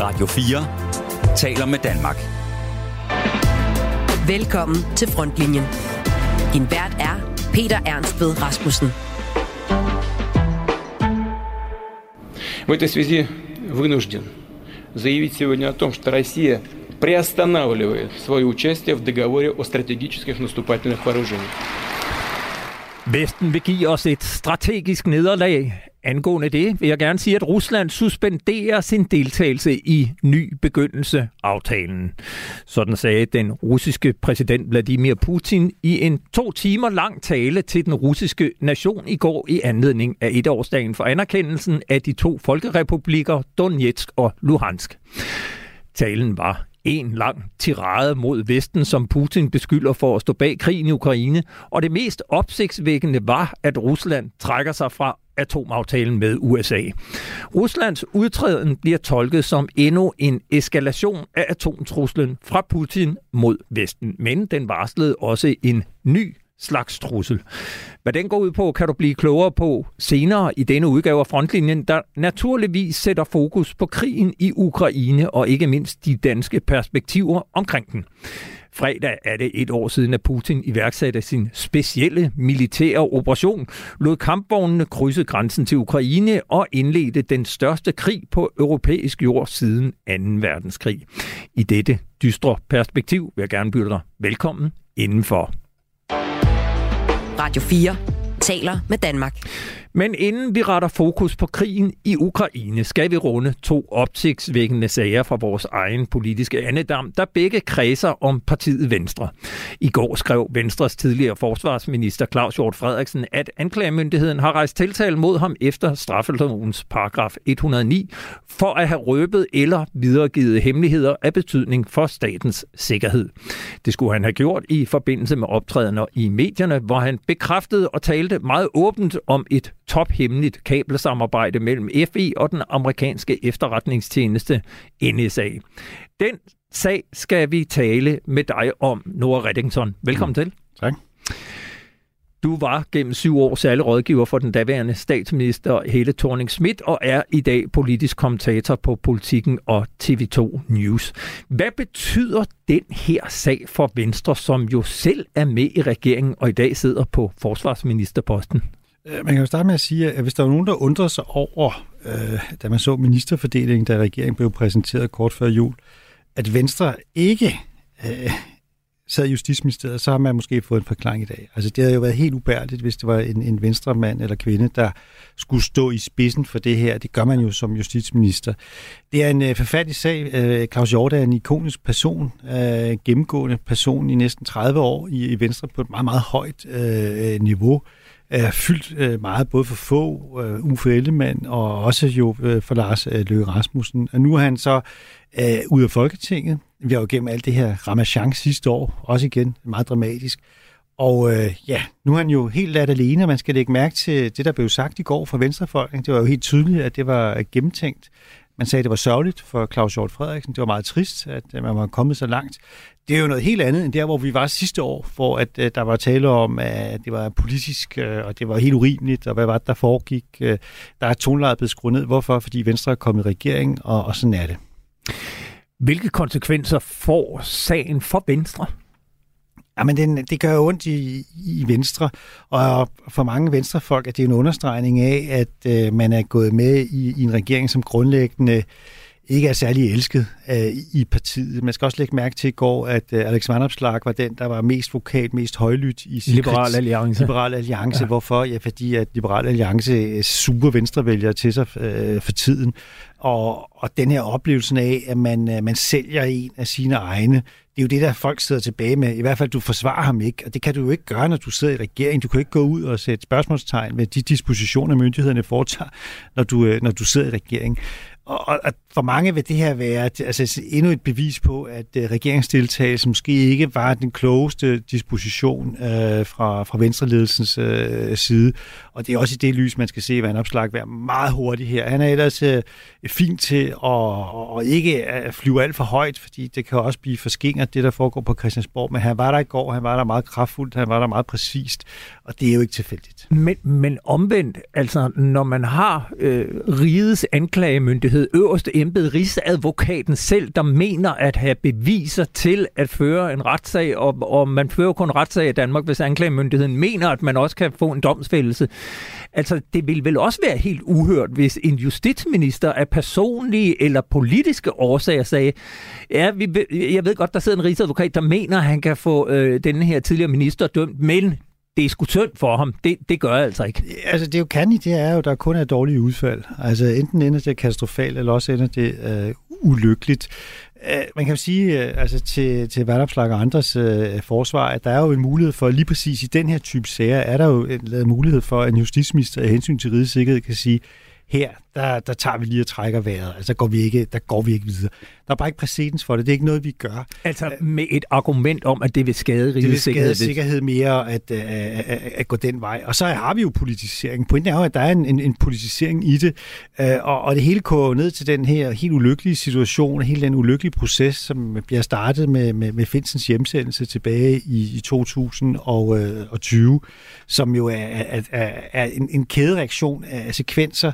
Radio 4 taler med Danmark. Velkommen til Frontlinjen. Din vært er Peter Ernst ved Rasmussen. В этой связи вынужден заявить сегодня о том, что Россия приостанавливает свое участие в договоре о стратегических наступательных вооружениях. Vesten vil give os et strategisk nederlag. Angående det vil jeg gerne sige, at Rusland suspenderer sin deltagelse i ny begyndelse aftalen. Sådan sagde den russiske præsident Vladimir Putin i en to timer lang tale til den russiske nation i går i anledning af etårsdagen for anerkendelsen af de to folkerepublikker Donetsk og Luhansk. Talen var en lang tirade mod Vesten, som Putin beskylder for at stå bag krigen i Ukraine, og det mest opsigtsvækkende var, at Rusland trækker sig fra atomaftalen med USA. Ruslands udtræden bliver tolket som endnu en eskalation af atomtruslen fra Putin mod Vesten, men den varslede også en ny slags trussel. Hvad den går ud på, kan du blive klogere på senere i denne udgave af Frontlinjen, der naturligvis sætter fokus på krigen i Ukraine og ikke mindst de danske perspektiver omkring den. Fredag er det et år siden, at Putin iværksatte sin specielle militære operation, lod kampvognene krydse grænsen til Ukraine og indledte den største krig på europæisk jord siden 2. verdenskrig. I dette dystre perspektiv vil jeg gerne byde dig velkommen indenfor. Radio 4 taler med Danmark. Men inden vi retter fokus på krigen i Ukraine, skal vi runde to opsigtsvækkende sager fra vores egen politiske andedam, der begge kredser om partiet Venstre. I går skrev Venstres tidligere forsvarsminister Claus Hjort Frederiksen, at anklagemyndigheden har rejst tiltale mod ham efter straffelovens paragraf 109 for at have røbet eller videregivet hemmeligheder af betydning for statens sikkerhed. Det skulle han have gjort i forbindelse med optrædener i medierne, hvor han bekræftede og talte meget åbent om et tophemmeligt kabelsamarbejde mellem FE og den amerikanske efterretningstjeneste NSA. Den sag skal vi tale med dig om, Nora Reddington. Velkommen mm. til. Tak. Du var gennem syv år særlig rådgiver for den daværende statsminister Helle thorning Schmidt og er i dag politisk kommentator på Politiken og TV2 News. Hvad betyder den her sag for Venstre, som jo selv er med i regeringen og i dag sidder på forsvarsministerposten? Øh, man kan jo starte med at sige, at hvis der var nogen, der undrede sig over, øh, da man så ministerfordelingen, da regeringen blev præsenteret kort før jul, at Venstre ikke øh, sad i Justitsministeriet, så har man måske fået en forklaring i dag. Altså det havde jo været helt ubærligt, hvis det var en, en venstre mand eller kvinde, der skulle stå i spidsen for det her. Det gør man jo som justitsminister. Det er en øh, forfærdelig sag. Øh, Claus Hjort er en ikonisk person, øh, gennemgående person i næsten 30 år i, i Venstre på et meget, meget højt øh, niveau er fyldt øh, meget, både for få, øh, Uffe Ellemann og også jo øh, for Lars øh, Løkke Rasmussen. Og nu er han så øh, ude af Folketinget. Vi har jo gennem alt det her Ramachan sidste år, også igen meget dramatisk. Og øh, ja, nu er han jo helt ladt alene, man skal lægge mærke til det, der blev sagt i går fra Venstrefolk. Det var jo helt tydeligt, at det var øh, gennemtænkt. Man sagde, at det var sørgeligt for Claus Hjort Frederiksen. Det var meget trist, at øh, man var kommet så langt. Det er jo noget helt andet end der, hvor vi var sidste år, hvor at, at der var tale om, at det var politisk, øh, og det var helt urimeligt, og hvad var det, der foregik. Øh, der er tonlejet blevet skruet ned. Hvorfor? Fordi Venstre er kommet i regering, og, og sådan er det. Hvilke konsekvenser får sagen for Venstre? Jamen, den, det gør ondt i, i Venstre, og for mange venstrefolk er det en understregning af, at øh, man er gået med i, i en regering, som grundlæggende ikke er særlig elsket øh, i partiet. Man skal også lægge mærke til i går, at øh, Alex Vanopslag var den, der var mest vokalt, mest højlydt i sin Liberal Alliance. Liberal Alliance. Ja. Hvorfor? Ja, fordi at Liberal Alliance super venstrevælger til sig øh, for tiden. Og, og den her oplevelse af, at man, øh, man sælger en af sine egne, det er jo det, der folk sidder tilbage med. I hvert fald, du forsvarer ham ikke, og det kan du jo ikke gøre, når du sidder i regering. Du kan ikke gå ud og sætte spørgsmålstegn ved de dispositioner, myndighederne foretager, når du, øh, når du sidder i regering. Og, og for mange vil det her være altså, endnu et bevis på, at uh, regeringsdeltagelse måske ikke var den klogeste disposition uh, fra, fra venstreledelsens uh, øh, side. Og det er også i det lys, man skal se Van Opslag være meget hurtig her. Han er ellers øh, fint til at, og ikke at flyve alt for højt, fordi det kan også blive forskinget, det der foregår på Christiansborg. Men han var der i går, han var der meget kraftfuldt, han var der meget præcist, og det er jo ikke tilfældigt. Men, men omvendt, altså når man har øh, rigets anklagemyndighed øverste embed, rigsadvokaten selv, der mener at have beviser til at føre en retssag, og, og man fører kun retssag i Danmark, hvis anklagemyndigheden mener, at man også kan få en domsfældelse. Altså, det vil vel også være helt uhørt, hvis en justitsminister af personlige eller politiske årsager sagde, ja, vi, jeg ved godt, der sidder en rigsadvokat, der mener, at han kan få øh, denne her tidligere minister dømt, men det er sgu tyndt for ham. Det, det gør jeg altså ikke. Altså, det er jo kan i, det er jo, der kun er dårlige udfald. Altså, enten ender det katastrofalt, eller også ender det øh, ulykkeligt. Øh, man kan jo sige øh, altså til, til Vandopslag og andres øh, forsvar, at der er jo en mulighed for, lige præcis i den her type sager, er der jo en mulighed for, at en justitsminister af hensyn til rigets sikkerhed kan sige, her, der, der tager vi lige og trækker vejret. Altså, går vi ikke, der går vi ikke videre. Der er bare ikke præcedens for det. Det er ikke noget, vi gør. Altså med et argument om, at det vil skade rigets sikkerhed. Det vil skade sikkerhed mere at, at, at, at gå den vej. Og så har vi jo politisering. Pointen er jo, at der er en, en, en politisering i det. Og, og det hele går ned til den her helt ulykkelige situation, hele den ulykkelige proces, som bliver startet med, med, med Finsens hjemsendelse tilbage i, i 2020, som jo er, er, er, er en, en kædereaktion af sekvenser,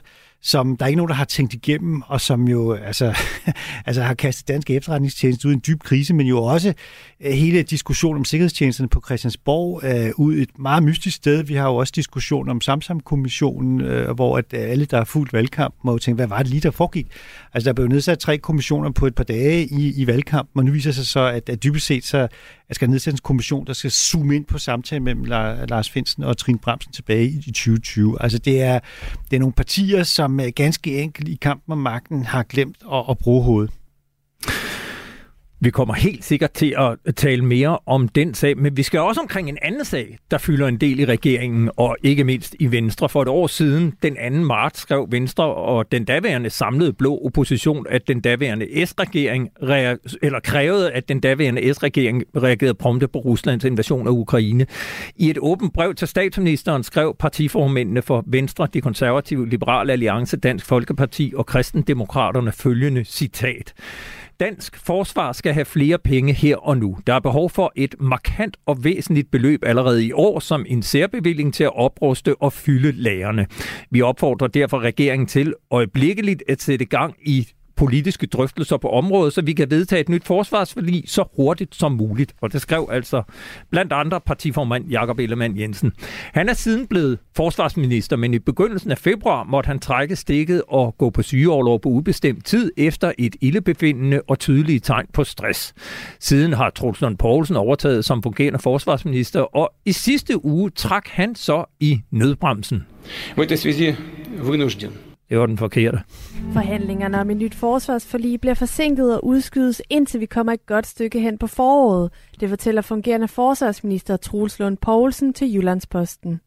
som der er ikke nogen, der har tænkt igennem, og som jo altså, altså har kastet dansk efterretningstjeneste ud i en dyb krise, men jo også øh, hele diskussionen om sikkerhedstjenesterne på Christiansborg øh, ud et meget mystisk sted. Vi har jo også diskussion om Samsam-kommissionen, øh, hvor at øh, alle, der er fuldt valgkamp, må jo tænke, hvad var det lige, der foregik? Altså, der blev nedsat tre kommissioner på et par dage i, i valgkampen, og nu viser sig så, at, at dybest set så at skal nedsættes en kommission, der skal zoome ind på samtalen mellem Lars Finsen og Trine Bremsen tilbage i 2020. Altså, det er, det er nogle partier, som Øh, ganske enkelt i kampen om magten har glemt at, at bruge hovedet. Vi kommer helt sikkert til at tale mere om den sag, men vi skal også omkring en anden sag, der fylder en del i regeringen, og ikke mindst i Venstre. For et år siden, den 2. marts, skrev Venstre og den daværende samlede blå opposition, at den daværende S-regering, eller krævede, at den daværende S-regering reagerede prompte på Ruslands invasion af Ukraine. I et åbent brev til statsministeren skrev partiformændene for Venstre, de konservative, Liberale Alliance, Dansk Folkeparti og Kristendemokraterne følgende citat. Dansk forsvar skal have flere penge her og nu. Der er behov for et markant og væsentligt beløb allerede i år som en særbevilling til at opruste og fylde lagerne. Vi opfordrer derfor regeringen til øjeblikkeligt at sætte gang i politiske drøftelser på området, så vi kan vedtage et nyt forsvarsforlig så hurtigt som muligt. Og det skrev altså blandt andre partiformand Jakob Ellemann Jensen. Han er siden blevet forsvarsminister, men i begyndelsen af februar måtte han trække stikket og gå på sygeoverlov på ubestemt tid efter et ildebefindende og tydelige tegn på stress. Siden har Troels Lund Poulsen overtaget som fungerende forsvarsminister, og i sidste uge trak han så i nødbremsen. В этой связи вынужден det var den forkerte. Forhandlingerne om et nyt forsvarsforlig bliver forsinket og udskydes, indtil vi kommer et godt stykke hen på foråret. Det fortæller fungerende forsvarsminister Troels Lund Poulsen til Jyllandsposten.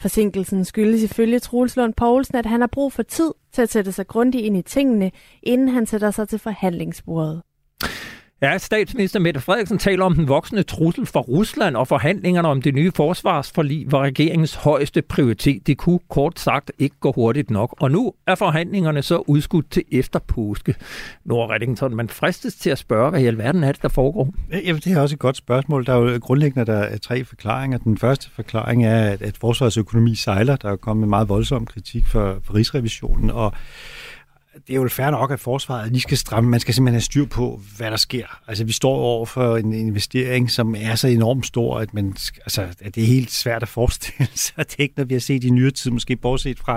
Forsinkelsen skyldes ifølge Troels Lund Poulsen, at han har brug for tid til at sætte sig grundigt ind i tingene, inden han sætter sig til forhandlingsbordet. Ja, statsminister Mette Frederiksen taler om den voksende trussel for Rusland, og forhandlingerne om det nye forsvarsforlig var regeringens højeste prioritet. Det kunne kort sagt ikke gå hurtigt nok. Og nu er forhandlingerne så udskudt til efter påske. Nord Reddington, man fristes til at spørge, hvad i alverden er det, der foregår? Jamen, det er også et godt spørgsmål. Der er jo grundlæggende der er tre forklaringer. Den første forklaring er, at, at forsvarsøkonomi sejler. Der er kommet meget voldsom kritik for, for Rigsrevisionen, og det er jo fair nok, at forsvaret lige skal stramme. Man skal simpelthen have styr på, hvad der sker. Altså, vi står over for en investering, som er så enormt stor, at, man, altså, at det er helt svært at forestille sig. Det er ikke noget, vi har set i nyere tid, måske bortset fra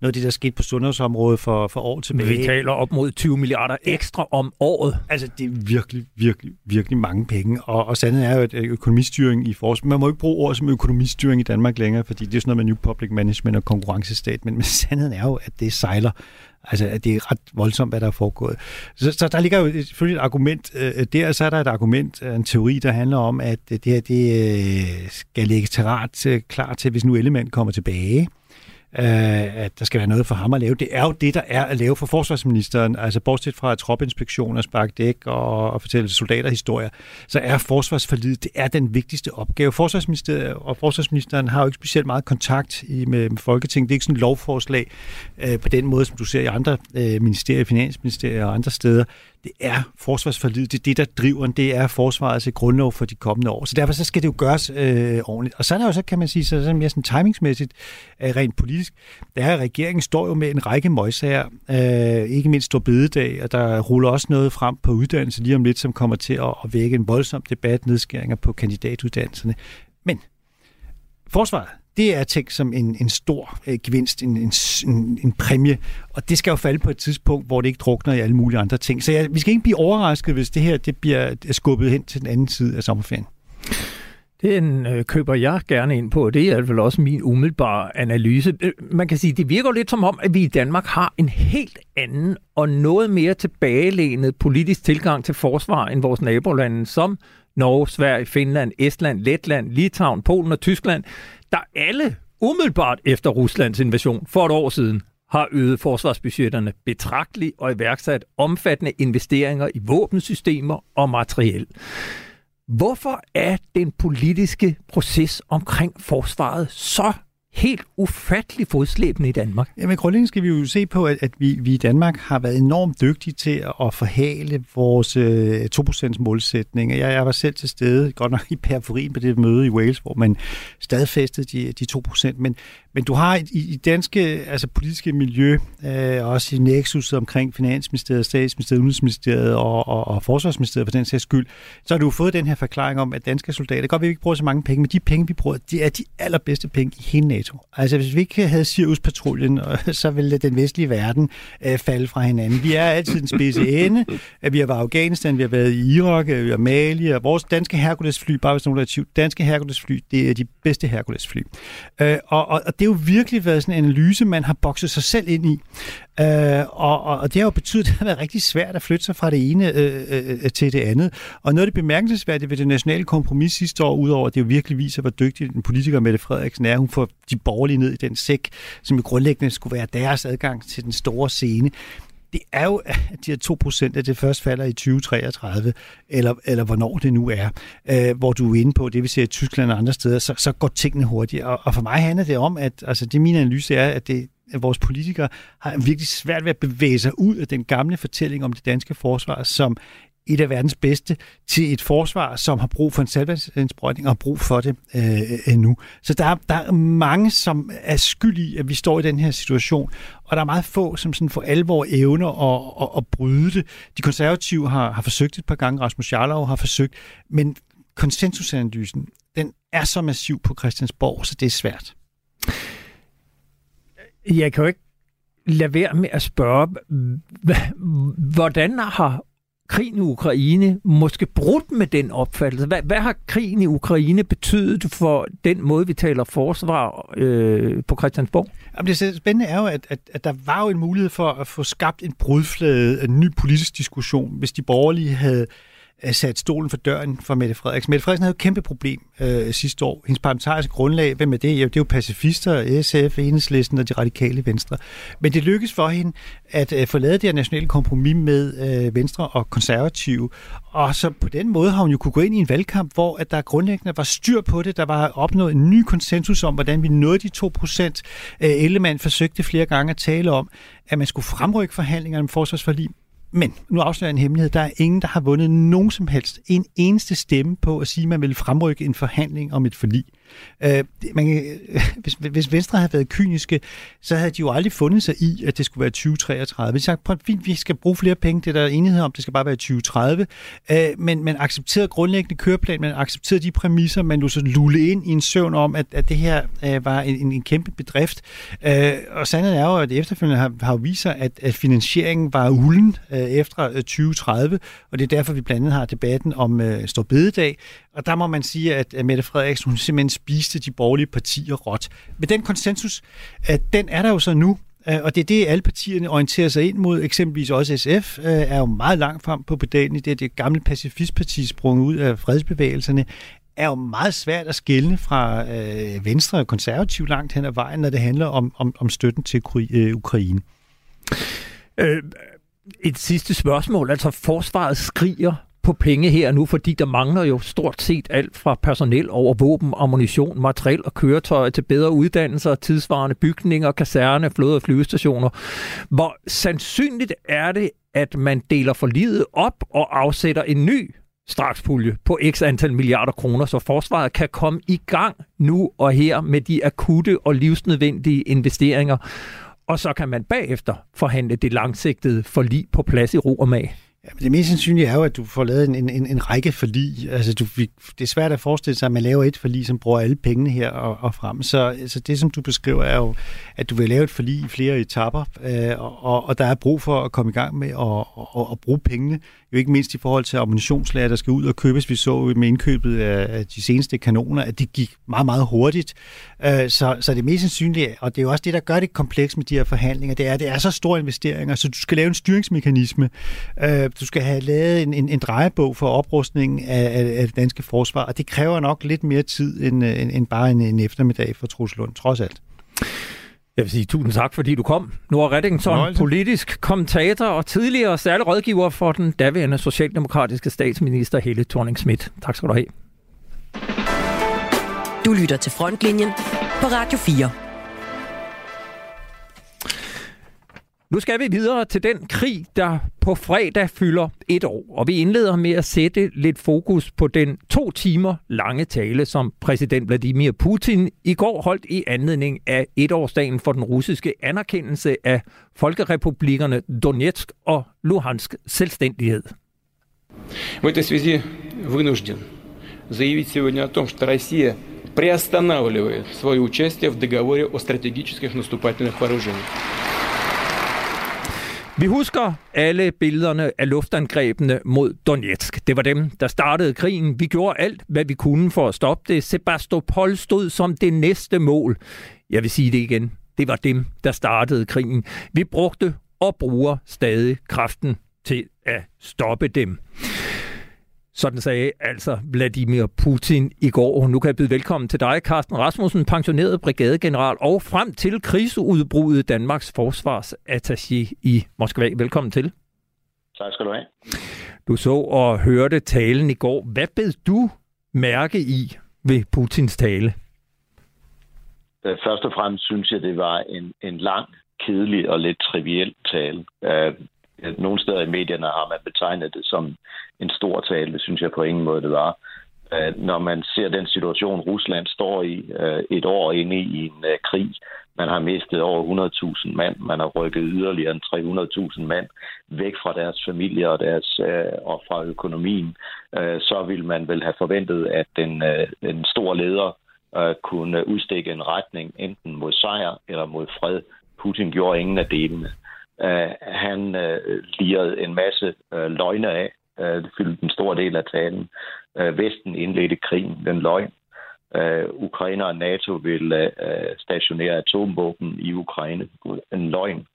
noget af det, der skete på sundhedsområdet for, for år tilbage. Vi taler op mod 20 milliarder ekstra om året. Altså, det er virkelig, virkelig, virkelig mange penge. Og, og sandheden er jo, at økonomistyring i forsvaret, man må ikke bruge ord som økonomistyring i Danmark længere, fordi det er sådan noget med New Public Management og konkurrencestat, men, men sandheden er jo, at det sejler Altså, det er ret voldsomt, hvad der er foregået. Så, så der ligger jo selvfølgelig et argument øh, der, så er der et argument, øh, en teori, der handler om, at det her det, øh, skal lægges til ret øh, klar til, hvis nu Element kommer tilbage øh, at der skal være noget for ham at lave. Det er jo det, der er at lave for forsvarsministeren. Altså bortset fra tropinspektioner, spark dæk og, og fortælle soldaterhistorier, så er forsvarsforlidet, det er den vigtigste opgave. Forsvarsministeriet og forsvarsministeren har jo ikke specielt meget kontakt i, med, med Folketinget. Det er ikke sådan et lovforslag øh, på den måde, som du ser i andre øh, ministerier, finansministerier og andre steder det er forsvarsforlidet, det er det, der driver den, det er forsvarets grundlov for de kommende år. Så derfor så skal det jo gøres øh, ordentligt. Og så er der jo så, kan man sige, så, så mere sådan timingsmæssigt, øh, rent politisk, der er regeringen står jo med en række møgsager, øh, ikke mindst stor bededag, og der ruller også noget frem på uddannelse lige om lidt, som kommer til at, at vække en voldsom debat, nedskæringer på kandidatuddannelserne. Men forsvaret, det er tænkt som en, en stor øh, gevinst, en, en, en præmie, og det skal jo falde på et tidspunkt, hvor det ikke drukner i alle mulige andre ting. Så ja, vi skal ikke blive overrasket, hvis det her det bliver skubbet hen til den anden side af sommerferien. Den øh, køber jeg gerne ind på, og det er i hvert fald også min umiddelbare analyse. Øh, man kan sige, det virker lidt som om, at vi i Danmark har en helt anden og noget mere tilbagelænet politisk tilgang til forsvar end vores nabolande, som Norge, Sverige, Finland, Estland, Letland, Litauen, Polen og Tyskland, der alle umiddelbart efter Ruslands invasion for et år siden har øget forsvarsbudgetterne betragteligt og iværksat omfattende investeringer i våbensystemer og materiel. Hvorfor er den politiske proces omkring forsvaret så helt ufattelig fodslæbende i Danmark. Jamen grundlæggende skal vi jo se på, at, at vi, vi i Danmark har været enormt dygtige til at forhale vores øh, 2% målsætning. Jeg, jeg var selv til stede, godt nok i periferien på det møde i Wales, hvor man stadfæstede de, de 2%, men, men du har i, i danske altså politiske miljø, øh, også i Nexus omkring Finansministeriet, Statsministeriet, Udenrigsministeriet og, og, og Forsvarsministeriet for den sags skyld, så har du fået den her forklaring om, at danske soldater, godt vi ikke bruger så mange penge, men de penge, vi bruger, det er de allerbedste penge i hele NATO. Altså hvis vi ikke havde Sirius-patruljen, øh, så ville den vestlige verden øh, falde fra hinanden. Vi er altid den spidse ende. Vi har været i Afghanistan, vi har været i Irak, vi har Mali, og vores danske Hercules-fly, bare hvis nogen er tvivl, danske Hercules-fly, det er de bedste Hercules-fly. Øh, og, og, og det jo virkelig været sådan en analyse, man har bokset sig selv ind i. Øh, og, og, det har jo betydet, at det har været rigtig svært at flytte sig fra det ene øh, øh, øh, til det andet. Og noget af det bemærkelsesværdige ved det nationale kompromis sidste år, udover at det jo virkelig viser, hvor dygtig den politiker Mette Frederiksen er, hun får de borgerlige ned i den sæk, som i grundlæggende skulle være deres adgang til den store scene det er jo, at de her 2% af det først falder i 2033, eller, eller hvornår det nu er, øh, hvor du er inde på, det vi ser i Tyskland og andre steder, så, så går tingene hurtigt. Og, og for mig handler det om, at altså, det min analyse er, at det, at vores politikere har virkelig svært ved at bevæge sig ud af den gamle fortælling om det danske forsvar, som et af verdens bedste til et forsvar, som har brug for en salvandsindsprøjtning og har brug for det øh, øh, nu. Så der er, der er mange, som er skyld i, at vi står i den her situation, og der er meget få, som sådan for alvor evner at, at, at bryde det. De konservative har, har forsøgt et par gange, Rasmus Jarlov har forsøgt, men konsensusanalysen, den er så massiv på Christiansborg, så det er svært. Jeg kan jo ikke lade være med at spørge, hvordan har krigen i Ukraine måske brudt med den opfattelse? Hvad, hvad har krigen i Ukraine betydet for den måde, vi taler forsvar øh, på Christiansborg? Jamen, det spændende er jo, at, at, at der var jo en mulighed for at få skabt en brudflade, en ny politisk diskussion, hvis de borgerlige havde sat stolen for døren for Mette Frederiksen. Mette Frederiksen havde et kæmpe problem øh, sidste år. Hendes parlamentariske grundlag, hvem er det? Jo, det er jo pacifister, SF, Enhedslisten og de radikale venstre. Men det lykkedes for hende at øh, få lavet det her nationale kompromis med øh, Venstre og Konservative. Og så på den måde har hun jo kunne gå ind i en valgkamp, hvor at der grundlæggende var styr på det. Der var opnået en ny konsensus om, hvordan vi nåede de 2 procent. Øh, Ellemann forsøgte flere gange at tale om, at man skulle fremrykke forhandlingerne om forsvarsforlig. Men nu afslører jeg en hemmelighed. Der er ingen, der har vundet nogen som helst en eneste stemme på at sige, at man vil fremrykke en forhandling om et forlig. Øh, man, hvis, hvis Venstre havde været kyniske, så havde de jo aldrig fundet sig i, at det skulle være 2033. Vi sagde, fint, vi skal bruge flere penge, det er der enighed om, det skal bare være 2030. Øh, men man accepterede grundlæggende køreplan, man accepterede de præmisser, man nu så lulle ind i en søvn om, at, at det her øh, var en, en kæmpe bedrift. Øh, og sandheden er jo, at efterfølgende har, har vist sig, at, at finansieringen var ulden øh, efter øh, 2030, og det er derfor, vi blandt andet har debatten om øh, Storbededag, og der må man sige, at Mette Frederiksen hun simpelthen spiste de borgerlige partier råt. Men den konsensus, at den er der jo så nu, øh, og det er det, alle partierne orienterer sig ind mod. Eksempelvis også SF øh, er jo meget langt frem på pedalen i det, det gamle pacifistparti sprunget ud af fredsbevægelserne er jo meget svært at skille fra øh, Venstre og konservativ langt hen ad vejen, når det handler om, om, om støtten til øh, Ukraine. Øh, et sidste spørgsmål. Altså, forsvaret skriger på penge her nu, fordi der mangler jo stort set alt fra personel over våben, ammunition, materiel og køretøjer til bedre uddannelser, tidsvarende bygninger, kaserne, flåde og flyvestationer. Hvor sandsynligt er det, at man deler for livet op og afsætter en ny strakspulje på x antal milliarder kroner, så forsvaret kan komme i gang nu og her med de akutte og livsnødvendige investeringer. Og så kan man bagefter forhandle det langsigtede forlig på plads i ro og mag. Det mest sandsynlige er jo, at du får lavet en, en, en række forlig. Altså, du, det er svært at forestille sig, at man laver et forlig, som bruger alle pengene her og, og frem. Så altså, det, som du beskriver, er jo, at du vil lave et forlig i flere etapper, øh, og, og der er brug for at komme i gang med at, at, og bruge pengene jo ikke mindst i forhold til ammunitionslager, der skal ud og købes. Vi så med indkøbet af de seneste kanoner, at det gik meget, meget hurtigt. Øh, så, så det mest sandsynlige, og det er jo også det, der gør det kompleks med de her forhandlinger, det er, at det er så store investeringer, så du skal lave en styringsmekanisme. Øh, du skal have lavet en, en, en drejebog for oprustningen af, af, af det danske forsvar, og det kræver nok lidt mere tid end, end, end bare en, en eftermiddag for Truslund, trods alt. Jeg vil sige tusind tak, fordi du kom. Nora Reddington, Nøjelse. politisk kommentator og tidligere særlig rådgiver for den daværende socialdemokratiske statsminister Helle thorning Schmidt. Tak skal du have. Du lytter til Frontlinjen på Radio 4. Nu skal vi videre til den krig, der på fredag fylder et år. Og vi indleder med at sætte lidt fokus på den to timer lange tale, som præsident Vladimir Putin i går holdt i anledning af etårsdagen for den russiske anerkendelse af folkerepublikkerne Donetsk og Luhansk selvstændighed. В этой связи вынужден заявить сегодня о том, что Россия приостанавливает свое участие в договоре о стратегических наступательных вооружениях. Vi husker alle billederne af luftangrebene mod Donetsk. Det var dem, der startede krigen. Vi gjorde alt, hvad vi kunne for at stoppe det. Sebastopol stod som det næste mål. Jeg vil sige det igen. Det var dem, der startede krigen. Vi brugte og bruger stadig kraften til at stoppe dem. Sådan sagde altså Vladimir Putin i går. Nu kan jeg byde velkommen til dig, Carsten Rasmussen, pensioneret brigadegeneral og frem til krigsudbruddet Danmarks forsvarsattaché i Moskva. Velkommen til. Tak skal du have. Du så og hørte talen i går. Hvad bed du mærke i ved Putins tale? Først og fremmest synes jeg, det var en, en lang, kedelig og lidt triviel tale. Nogle steder i medierne har man betegnet det som en stor tale. Det synes jeg på ingen måde, det var. Øh, når man ser den situation, Rusland står i øh, et år inde i en øh, krig, man har mistet over 100.000 mand, man har rykket yderligere end 300.000 mand væk fra deres familier og, deres, og fra økonomien, så vil man vel have forventet, at den, en stor leder kunne udstikke en retning enten mod sejr eller mod fred. Putin gjorde ingen af delene. Uh, han uh, lirede en masse uh, løgne af. Uh, det fyldte en stor del af talen. Uh, Vesten indledte krigen, den løgn. Uh, Ukraine og NATO vil uh, stationere atomvåben i Ukraine. En løgn.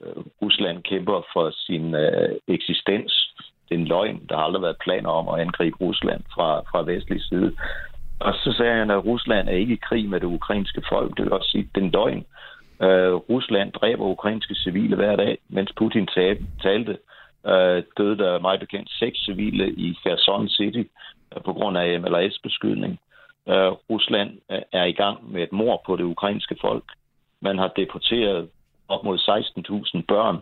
Uh, Rusland kæmper for sin uh, eksistens. Det er en løgn. Der har aldrig været planer om at angribe Rusland fra, fra vestlig side. Og så sagde han, at Rusland er ikke i krig med det ukrainske folk. Det vil også sige, at en løgn. Øh, Rusland dræber ukrainske civile hver dag, mens Putin talte. Øh, døde der meget bekendt seks civile i Kherson City øh, på grund af MLS-beskydning. Øh, Rusland øh, er i gang med et mord på det ukrainske folk. Man har deporteret op mod 16.000 børn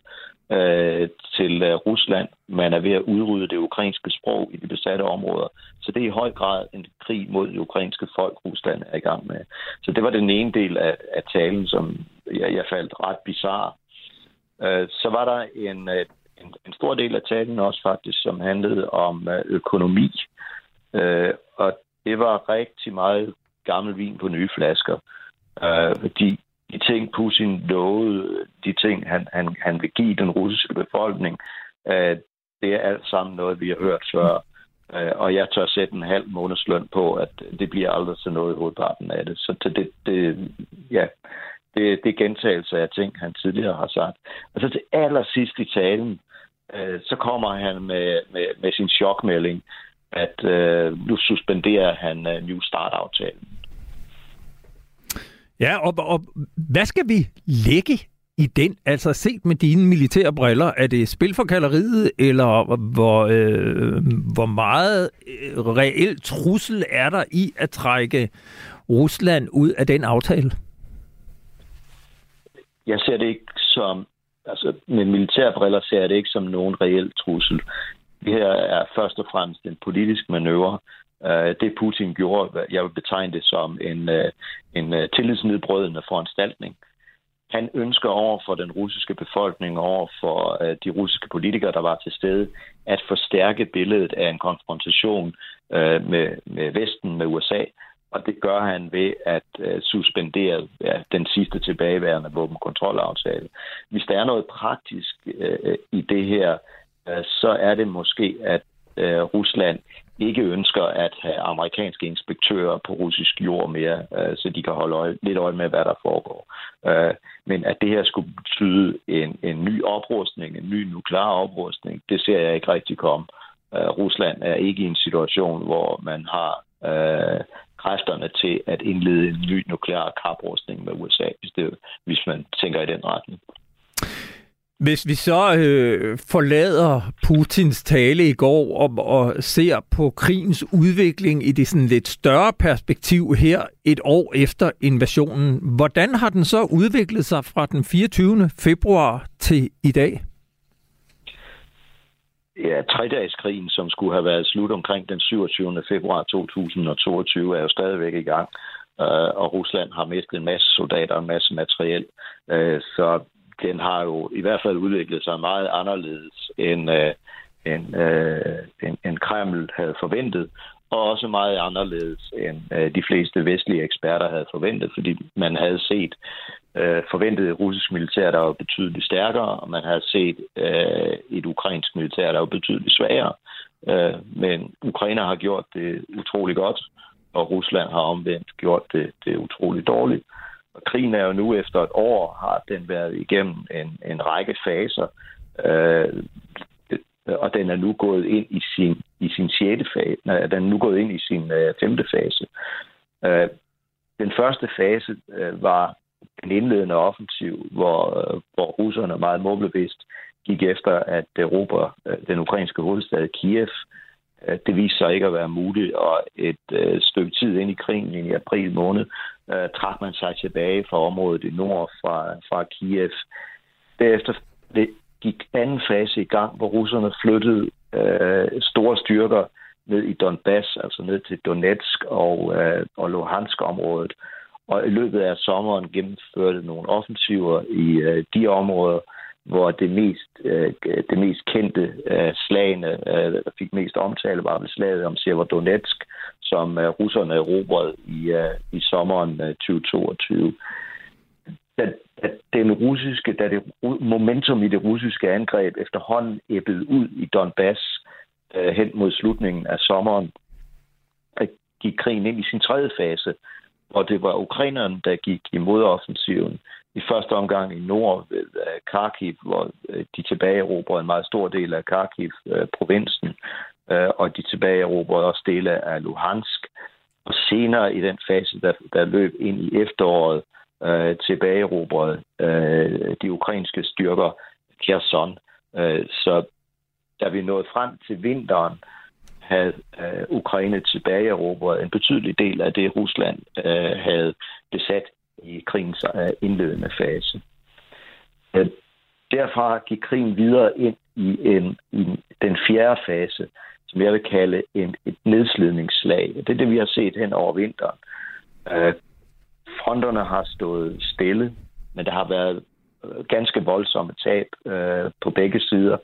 øh, til øh, Rusland. Man er ved at udrydde det ukrainske sprog i de besatte områder. Så det er i høj grad en krig mod det ukrainske folk, Rusland er i gang med. Så det var den ene del af, af talen, som jeg, jeg faldt ret bizarre. Øh, så var der en, øh, en, en stor del af talen også faktisk, som handlede om øh, økonomi. Øh, og det var rigtig meget gammel vin på nye flasker. Øh, fordi de ting, Putin lovede, de ting, han, han, han vil give den russiske befolkning, øh, det er alt sammen noget, vi har hørt før. Øh, og jeg tør sætte en halv månedsløn på, at det bliver aldrig så noget i hovedparten af det. Så det, det, ja, det, det er gentagelse af ting, han tidligere har sagt. Og så til allersidst i talen, øh, så kommer han med, med, med sin chokmelding, at øh, nu suspenderer han øh, New Start-aftalen. Ja, og, og hvad skal vi lægge i den? Altså set med dine militære briller, er det spil for kalderiet, eller hvor, øh, hvor meget øh, reelt trussel er der i at trække Rusland ud af den aftale? Jeg ser det ikke som, altså med militære briller ser jeg det ikke som nogen reel trussel. Det her er først og fremmest en politisk manøvre. Øh, det Putin gjorde, jeg vil betegne det som en, øh, en uh, tillidsnedbrydende foranstaltning. Han ønsker over for den russiske befolkning, over for de russiske politikere, der var til stede, at forstærke billedet af en konfrontation med, med Vesten, med USA, og det gør han ved at øh, suspendere ja, den sidste tilbageværende våbenkontrolaftale. Hvis der er noget praktisk øh, i det her, øh, så er det måske, at øh, Rusland ikke ønsker at have amerikanske inspektører på russisk jord mere, øh, så de kan holde øje, lidt øje med, hvad der foregår. Øh, men at det her skulle betyde en, en ny oprustning, en ny nuklear oprustning, det ser jeg ikke rigtig komme. Øh, Rusland er ikke i en situation, hvor man har øh, til at indlede en ny nuklear kaprustning med USA, hvis, det, hvis man tænker i den retning. Hvis vi så øh, forlader Putins tale i går og, og ser på krigens udvikling i det sådan lidt større perspektiv her et år efter invasionen, hvordan har den så udviklet sig fra den 24. februar til i dag? Ja, tredageskrigen, som skulle have været slut omkring den 27. februar 2022, er jo stadigvæk i gang. Uh, og Rusland har mistet en masse soldater og en masse materiel. Uh, så den har jo i hvert fald udviklet sig meget anderledes, end, uh, end, uh, end, end Kreml havde forventet, og også meget anderledes, end uh, de fleste vestlige eksperter havde forventet, fordi man havde set øh, forventede russisk militær, der var betydeligt stærkere, og man havde set øh, et ukrainsk militær, der var betydeligt svagere. Øh, men Ukraine har gjort det utrolig godt, og Rusland har omvendt gjort det, det utrolig dårligt. Og krigen er jo nu efter et år, har den været igennem en, en række faser, øh, og den er nu gået ind i sin, i sin sjette fase, nej, den er nu gået ind i sin øh, femte fase. Øh, den første fase øh, var den indledende offensiv, hvor, øh, hvor russerne meget målbevidst gik efter at erobre øh, den ukrainske hovedstad Kiev. Øh, det viste sig ikke at være muligt, og et øh, stykke tid ind i krigen, i april måned, øh, trak man sig tilbage fra området i nord, fra, fra Kiev. Derefter gik anden fase i gang, hvor russerne flyttede øh, store styrker ned i Donbass, altså ned til Donetsk og, øh, og Luhansk-området. Og i løbet af sommeren gennemførte nogle offensiver i øh, de områder, hvor det mest, øh, det mest kendte øh, slagene, øh, der fik mest omtale, var ved slaget om Severodonetsk, som øh, russerne erobrede i, øh, i sommeren øh, 2022. Da, da, den russiske, da det momentum i det russiske angreb efterhånden æbbede ud i Donbass øh, hen mod slutningen af sommeren, gik krigen ind i sin tredje fase, og det var ukrainerne, der gik imod offensiven. I første omgang i nord ved øh, Kharkiv, hvor øh, de tilbageerobrede en meget stor del af Kharkiv-provinsen, øh, og de tilbageerobrede også dele af Luhansk. Og senere i den fase, der, der løb ind i efteråret, tilbageerobrede de ukrainske styrker Kherson. Så da vi nåede frem til vinteren, havde øh, Ukraine tilbageerobret en betydelig del af det, Rusland øh, havde besat i krigens øh, indledende fase. Øh, derfra gik krigen videre ind i, en, i den fjerde fase, som jeg vil kalde en, et nedslidningsslag. Det er det, vi har set hen over vinteren. Øh, fronterne har stået stille, men der har været øh, ganske voldsomme tab øh, på begge sider.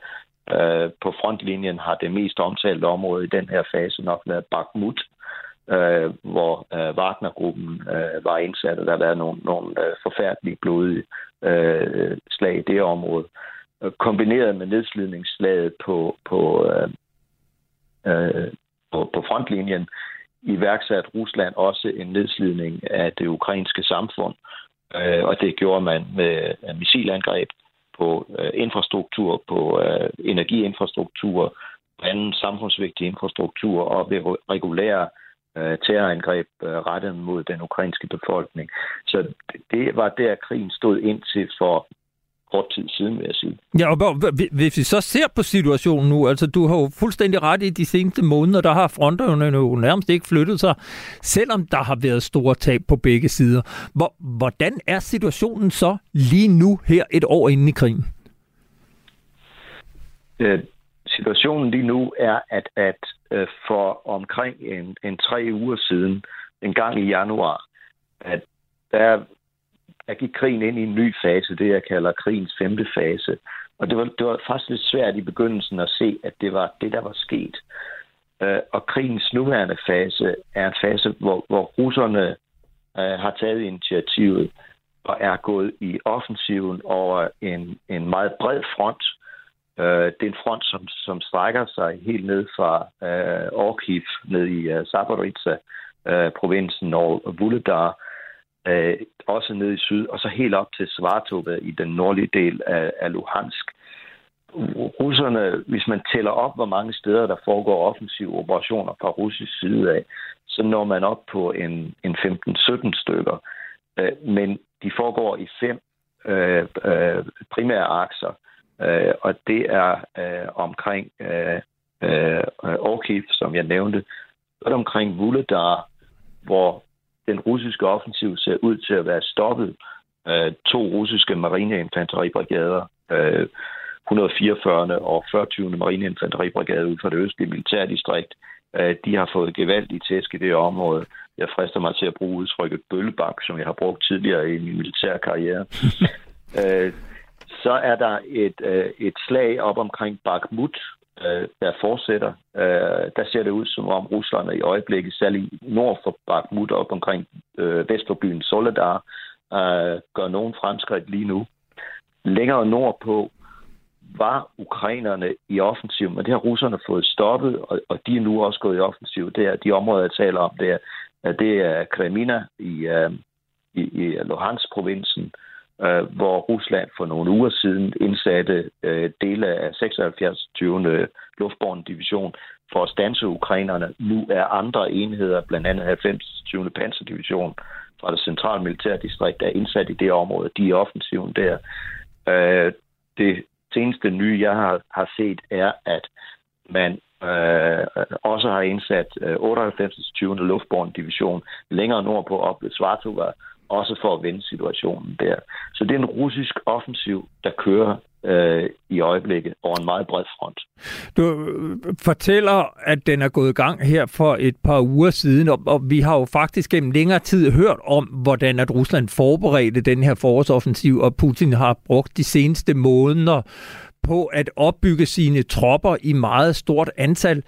Øh, på frontlinjen har det mest omtalte område i den her fase nok været Bakhmut, øh, hvor øh, Wagner-gruppen øh, var indsat, og der har været nogle, nogle øh, forfærdelige blodige øh, slag i det område. Øh, kombineret med nedslidningsslaget på, på, øh, øh, på, på frontlinjen, iværksat Rusland også en nedslidning af det ukrainske samfund, øh, og det gjorde man med missilangreb på øh, infrastruktur, på øh, energiinfrastruktur, på anden samfundsvigtig infrastruktur og ved regulære øh, terrorangreb øh, rettet mod den ukrainske befolkning. Så det var der, krigen stod ind til for kort tid siden, vil jeg sige. Ja, og hvis vi så ser på situationen nu, altså du har jo fuldstændig ret i de seneste måneder, der har fronterne jo nærmest ikke flyttet sig, selvom der har været store tab på begge sider. Hvor, hvordan er situationen så lige nu her et år inden i krigen? Øh, situationen lige nu er, at, at øh, for omkring en, en tre uger siden, en gang i januar, at der, der gik krigen ind i en ny fase, det jeg kalder krigens femte fase. Og det var, det var faktisk lidt svært i begyndelsen at se, at det var det, der var sket. Øh, og krigens nuværende fase er en fase, hvor, hvor russerne øh, har taget initiativet og er gået i offensiven over en, en meget bred front. Øh, det er en front, som, som strækker sig helt ned fra øh, Orkiv, ned i øh, Zaporizhzhia, øh, provinsen og Vuledar, øh, også ned i syd, og så helt op til Svartova i den nordlige del af, af Luhansk. Russerne, hvis man tæller op, hvor mange steder der foregår offensive operationer fra russisk side af, så når man op på en, en 15-17 stykker. Øh, men de foregår i fem øh, øh, primære akser, øh, og det er øh, omkring øh, øh, Orkiv, som jeg nævnte, og omkring Vuledar, hvor den russiske offensiv ser ud til at være stoppet. Øh, to russiske marineinfanteribrigader, øh, 144. og 40. marineinfanteribrigade ud fra det østlige militærdistrikt, øh, de har fået gevaldigt tæsk i det område. Jeg frister mig til at bruge udtrykket bøllebak, som jeg har brugt tidligere i min militære karriere. øh, så er der et, øh, et slag op omkring Bakhmut, øh, der fortsætter. Øh, der ser det ud som om Rusland i øjeblikket, særligt nord for Bakhmut op omkring øh, vest for byen Soledar, øh, gør nogen fremskridt lige nu. Længere nordpå var ukrainerne i offensiv, men det har russerne fået stoppet, og, og de er nu også gået i offensiv. Det er de områder, jeg taler om, det er, det er Kremina i, uh, i, i Luhansk-provinsen, øh, hvor Rusland for nogle uger siden indsatte øh, dele af 76. 20. luftborne division for at stanse ukrainerne. Nu er andre enheder, blandt andet 90. 20. panserdivision fra det centrale militærdistrikt, der er indsat i det område. De er offensiven der. Øh, det seneste nye, jeg har, har set, er, at man øh, også har indsat øh, 98. 20. luftborne division længere nordpå op ved Svartova, også for at vende situationen der. Så det er en russisk offensiv, der kører øh, i øjeblikket over en meget bred front. Du øh, fortæller, at den er gået i gang her for et par uger siden, og, og vi har jo faktisk gennem længere tid hørt om, hvordan at Rusland forberedte den her forårsoffensiv, og Putin har brugt de seneste måneder på at opbygge sine tropper i meget stort antal.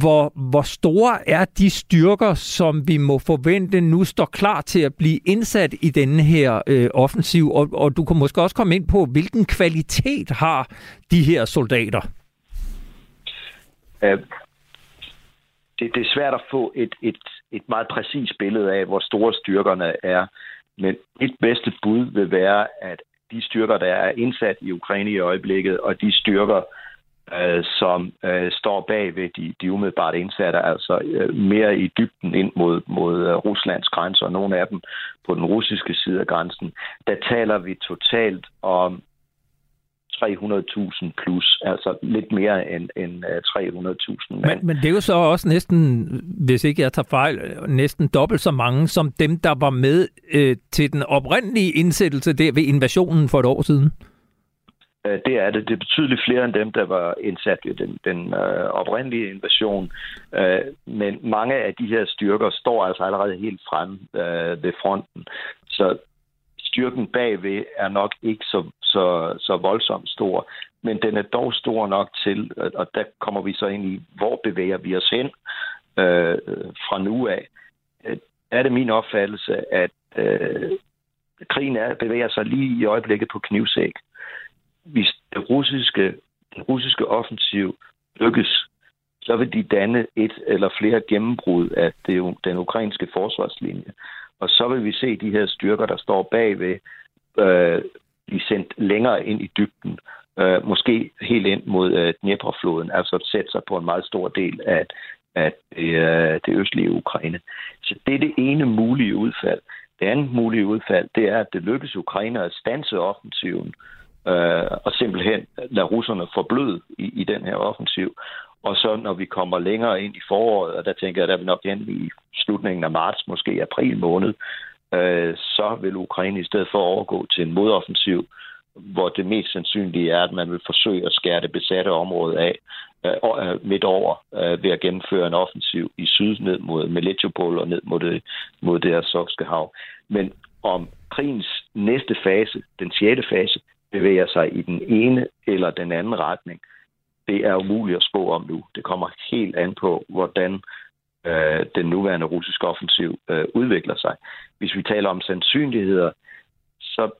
Hvor, hvor store er de styrker, som vi må forvente nu står klar til at blive indsat i denne her øh, offensiv? Og, og du kan måske også komme ind på, hvilken kvalitet har de her soldater? Uh, det, det er svært at få et, et, et meget præcist billede af, hvor store styrkerne er. Men mit bedste bud vil være, at de styrker, der er indsat i Ukraine i øjeblikket, og de styrker, øh, som øh, står bag ved de, de umiddelbart indsatte, altså øh, mere i dybden ind mod, mod øh, Ruslands grænser, og nogle af dem på den russiske side af grænsen, der taler vi totalt om 300.000 plus, altså lidt mere end, end 300.000 Men, men det er jo så også næsten, hvis ikke jeg tager fejl, næsten dobbelt så mange som dem, der var med øh, til den oprindelige indsættelse der ved invasionen for et år siden. Øh, det er det. Det er betydeligt flere end dem, der var indsat ved den, den øh, oprindelige invasion. Øh, men mange af de her styrker står altså allerede helt frem øh, ved fronten. Så styrken bagved er nok ikke så, så, så voldsomt stor, men den er dog stor nok til, og der kommer vi så ind i, hvor bevæger vi os hen øh, fra nu af. Øh, er det min opfattelse, at øh, krigen er, bevæger sig lige i øjeblikket på knivsæk. Hvis det russiske, den russiske offensiv lykkes, så vil de danne et eller flere gennembrud af det, den ukrainske forsvarslinje. Og så vil vi se de her styrker, der står bagved, øh, blive sendt længere ind i dybden. Øh, måske helt ind mod øh, Dnieperfloden, altså sætte sig på en meget stor del af, af det, øh, det østlige Ukraine. Så det er det ene mulige udfald. Det andet mulige udfald, det er, at det lykkes Ukraine at stanse offensiven øh, og simpelthen lade russerne forbløde i, i den her offensiv. Og så når vi kommer længere ind i foråret, og der tænker jeg, der vi nok hen i slutningen af marts, måske april måned, øh, så vil Ukraine i stedet for overgå til en modoffensiv, hvor det mest sandsynlige er, at man vil forsøge at skære det besatte område af øh, øh midt over øh, ved at gennemføre en offensiv i syd ned mod Melitopol og ned mod det, mod det Azovske hav. Men om krigens næste fase, den sjette fase, bevæger sig i den ene eller den anden retning, det er umuligt at spå om nu. Det kommer helt an på, hvordan øh, den nuværende russiske offensiv øh, udvikler sig. Hvis vi taler om sandsynligheder, så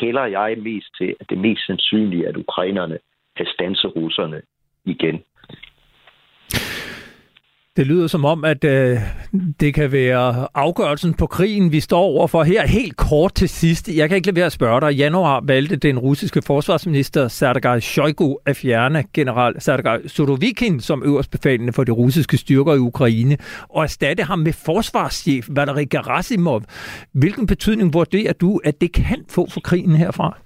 hælder jeg mest til, at det mest sandsynlige er, at ukrainerne kan stanse russerne igen. Det lyder som om, at øh, det kan være afgørelsen på krigen, vi står overfor her. Helt kort til sidst. Jeg kan ikke lade være at spørge dig. I januar valgte den russiske forsvarsminister Sergej Shoigu at fjerne general Sergej Surovikin som øverstbefalende for de russiske styrker i Ukraine og erstatte ham med forsvarschef Valery Gerasimov. Hvilken betydning vurderer du, at det kan få for krigen herfra?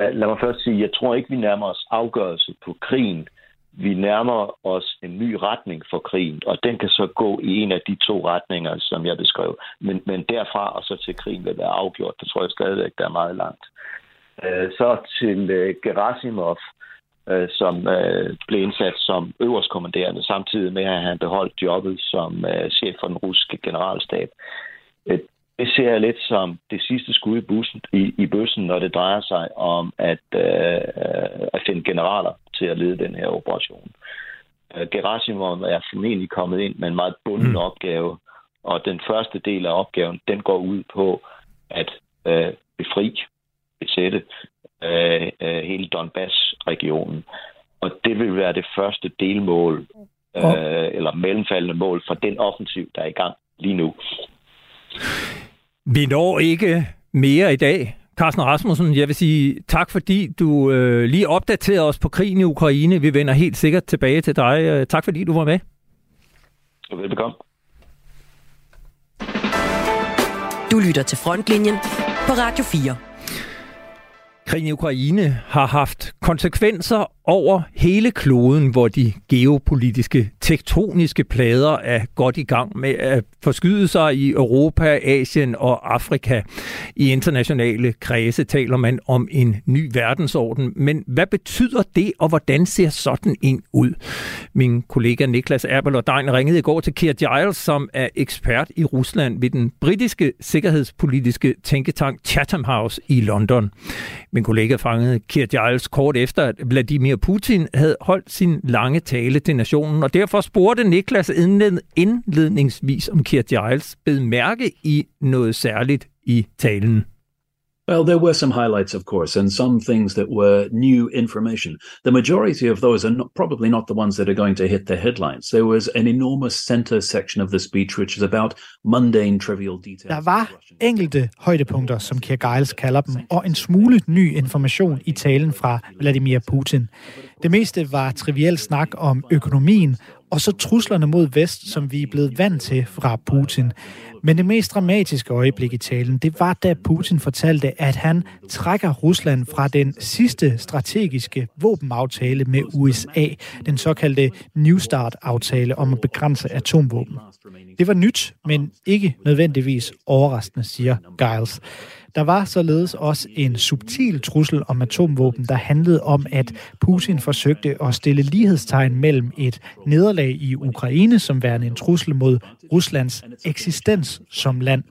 Øh, lad mig først sige, jeg tror ikke, vi nærmer os afgørelse på krigen vi nærmer os en ny retning for krigen, og den kan så gå i en af de to retninger, som jeg beskrev. Men, men derfra og så til krigen vil være afgjort, det tror jeg stadigvæk, der er meget langt. Øh, så til øh, Gerasimov, øh, som blev indsat som øverstkommanderende, samtidig med at han beholdt jobbet som chef for den russiske generalstab. Det ser jeg lidt som det sidste skud i, bussen, i, i bøssen, når det drejer sig om at, øh, at finde generaler til at lede den her operation. Øh, Gerasimov er formentlig kommet ind med en meget bunden mm. opgave, og den første del af opgaven, den går ud på at øh, befri, besætte øh, øh, hele Donbass-regionen. Og det vil være det første delmål, øh, eller mellemfaldende mål for den offensiv, der er i gang lige nu. Vi når ikke mere i dag. Carsten Rasmussen, jeg vil sige tak, fordi du øh, lige opdaterede os på krigen i Ukraine. Vi vender helt sikkert tilbage til dig. Øh, tak, fordi du var med. Velbekomme. Du lytter til Frontlinjen på Radio 4. Krigen i Ukraine har haft konsekvenser over hele kloden, hvor de geopolitiske tektoniske plader er godt i gang med at forskyde sig i Europa, Asien og Afrika. I internationale kredse taler man om en ny verdensorden, men hvad betyder det, og hvordan ser sådan en ud? Min kollega Niklas Erbel og Dein ringede i går til Keir Giles, som er ekspert i Rusland ved den britiske sikkerhedspolitiske tænketank Chatham House i London. Min kollega fangede Keir Giles kort efter, at Vladimir Vladimir Putin havde holdt sin lange tale til nationen, og derfor spurgte Niklas indledningsvis om Kirt Giles bed mærke i noget særligt i talen. Well, there were some highlights, of course, and some things that were new information. The majority of those are not, probably not the ones that are going to hit the headlines. There was an enormous center section of the speech, which is about mundane, trivial details. Der var enkelte højdepunkter, som Keir Giles kalder dem, og en smule ny information i talen fra Vladimir Putin. Det meste var triviel snak om økonomien, og så truslerne mod vest, som vi er blevet vant til fra Putin. Men det mest dramatiske øjeblik i talen, det var, da Putin fortalte, at han trækker Rusland fra den sidste strategiske våbenaftale med USA, den såkaldte New Start-aftale om at begrænse atomvåben. Det var nyt, men ikke nødvendigvis overraskende, siger Giles. Der var således også en subtil trussel om atomvåben, der handlede om, at Putin forsøgte at stille lighedstegn mellem et nederlag i Ukraine som værende en trussel mod Ruslands eksistens som land.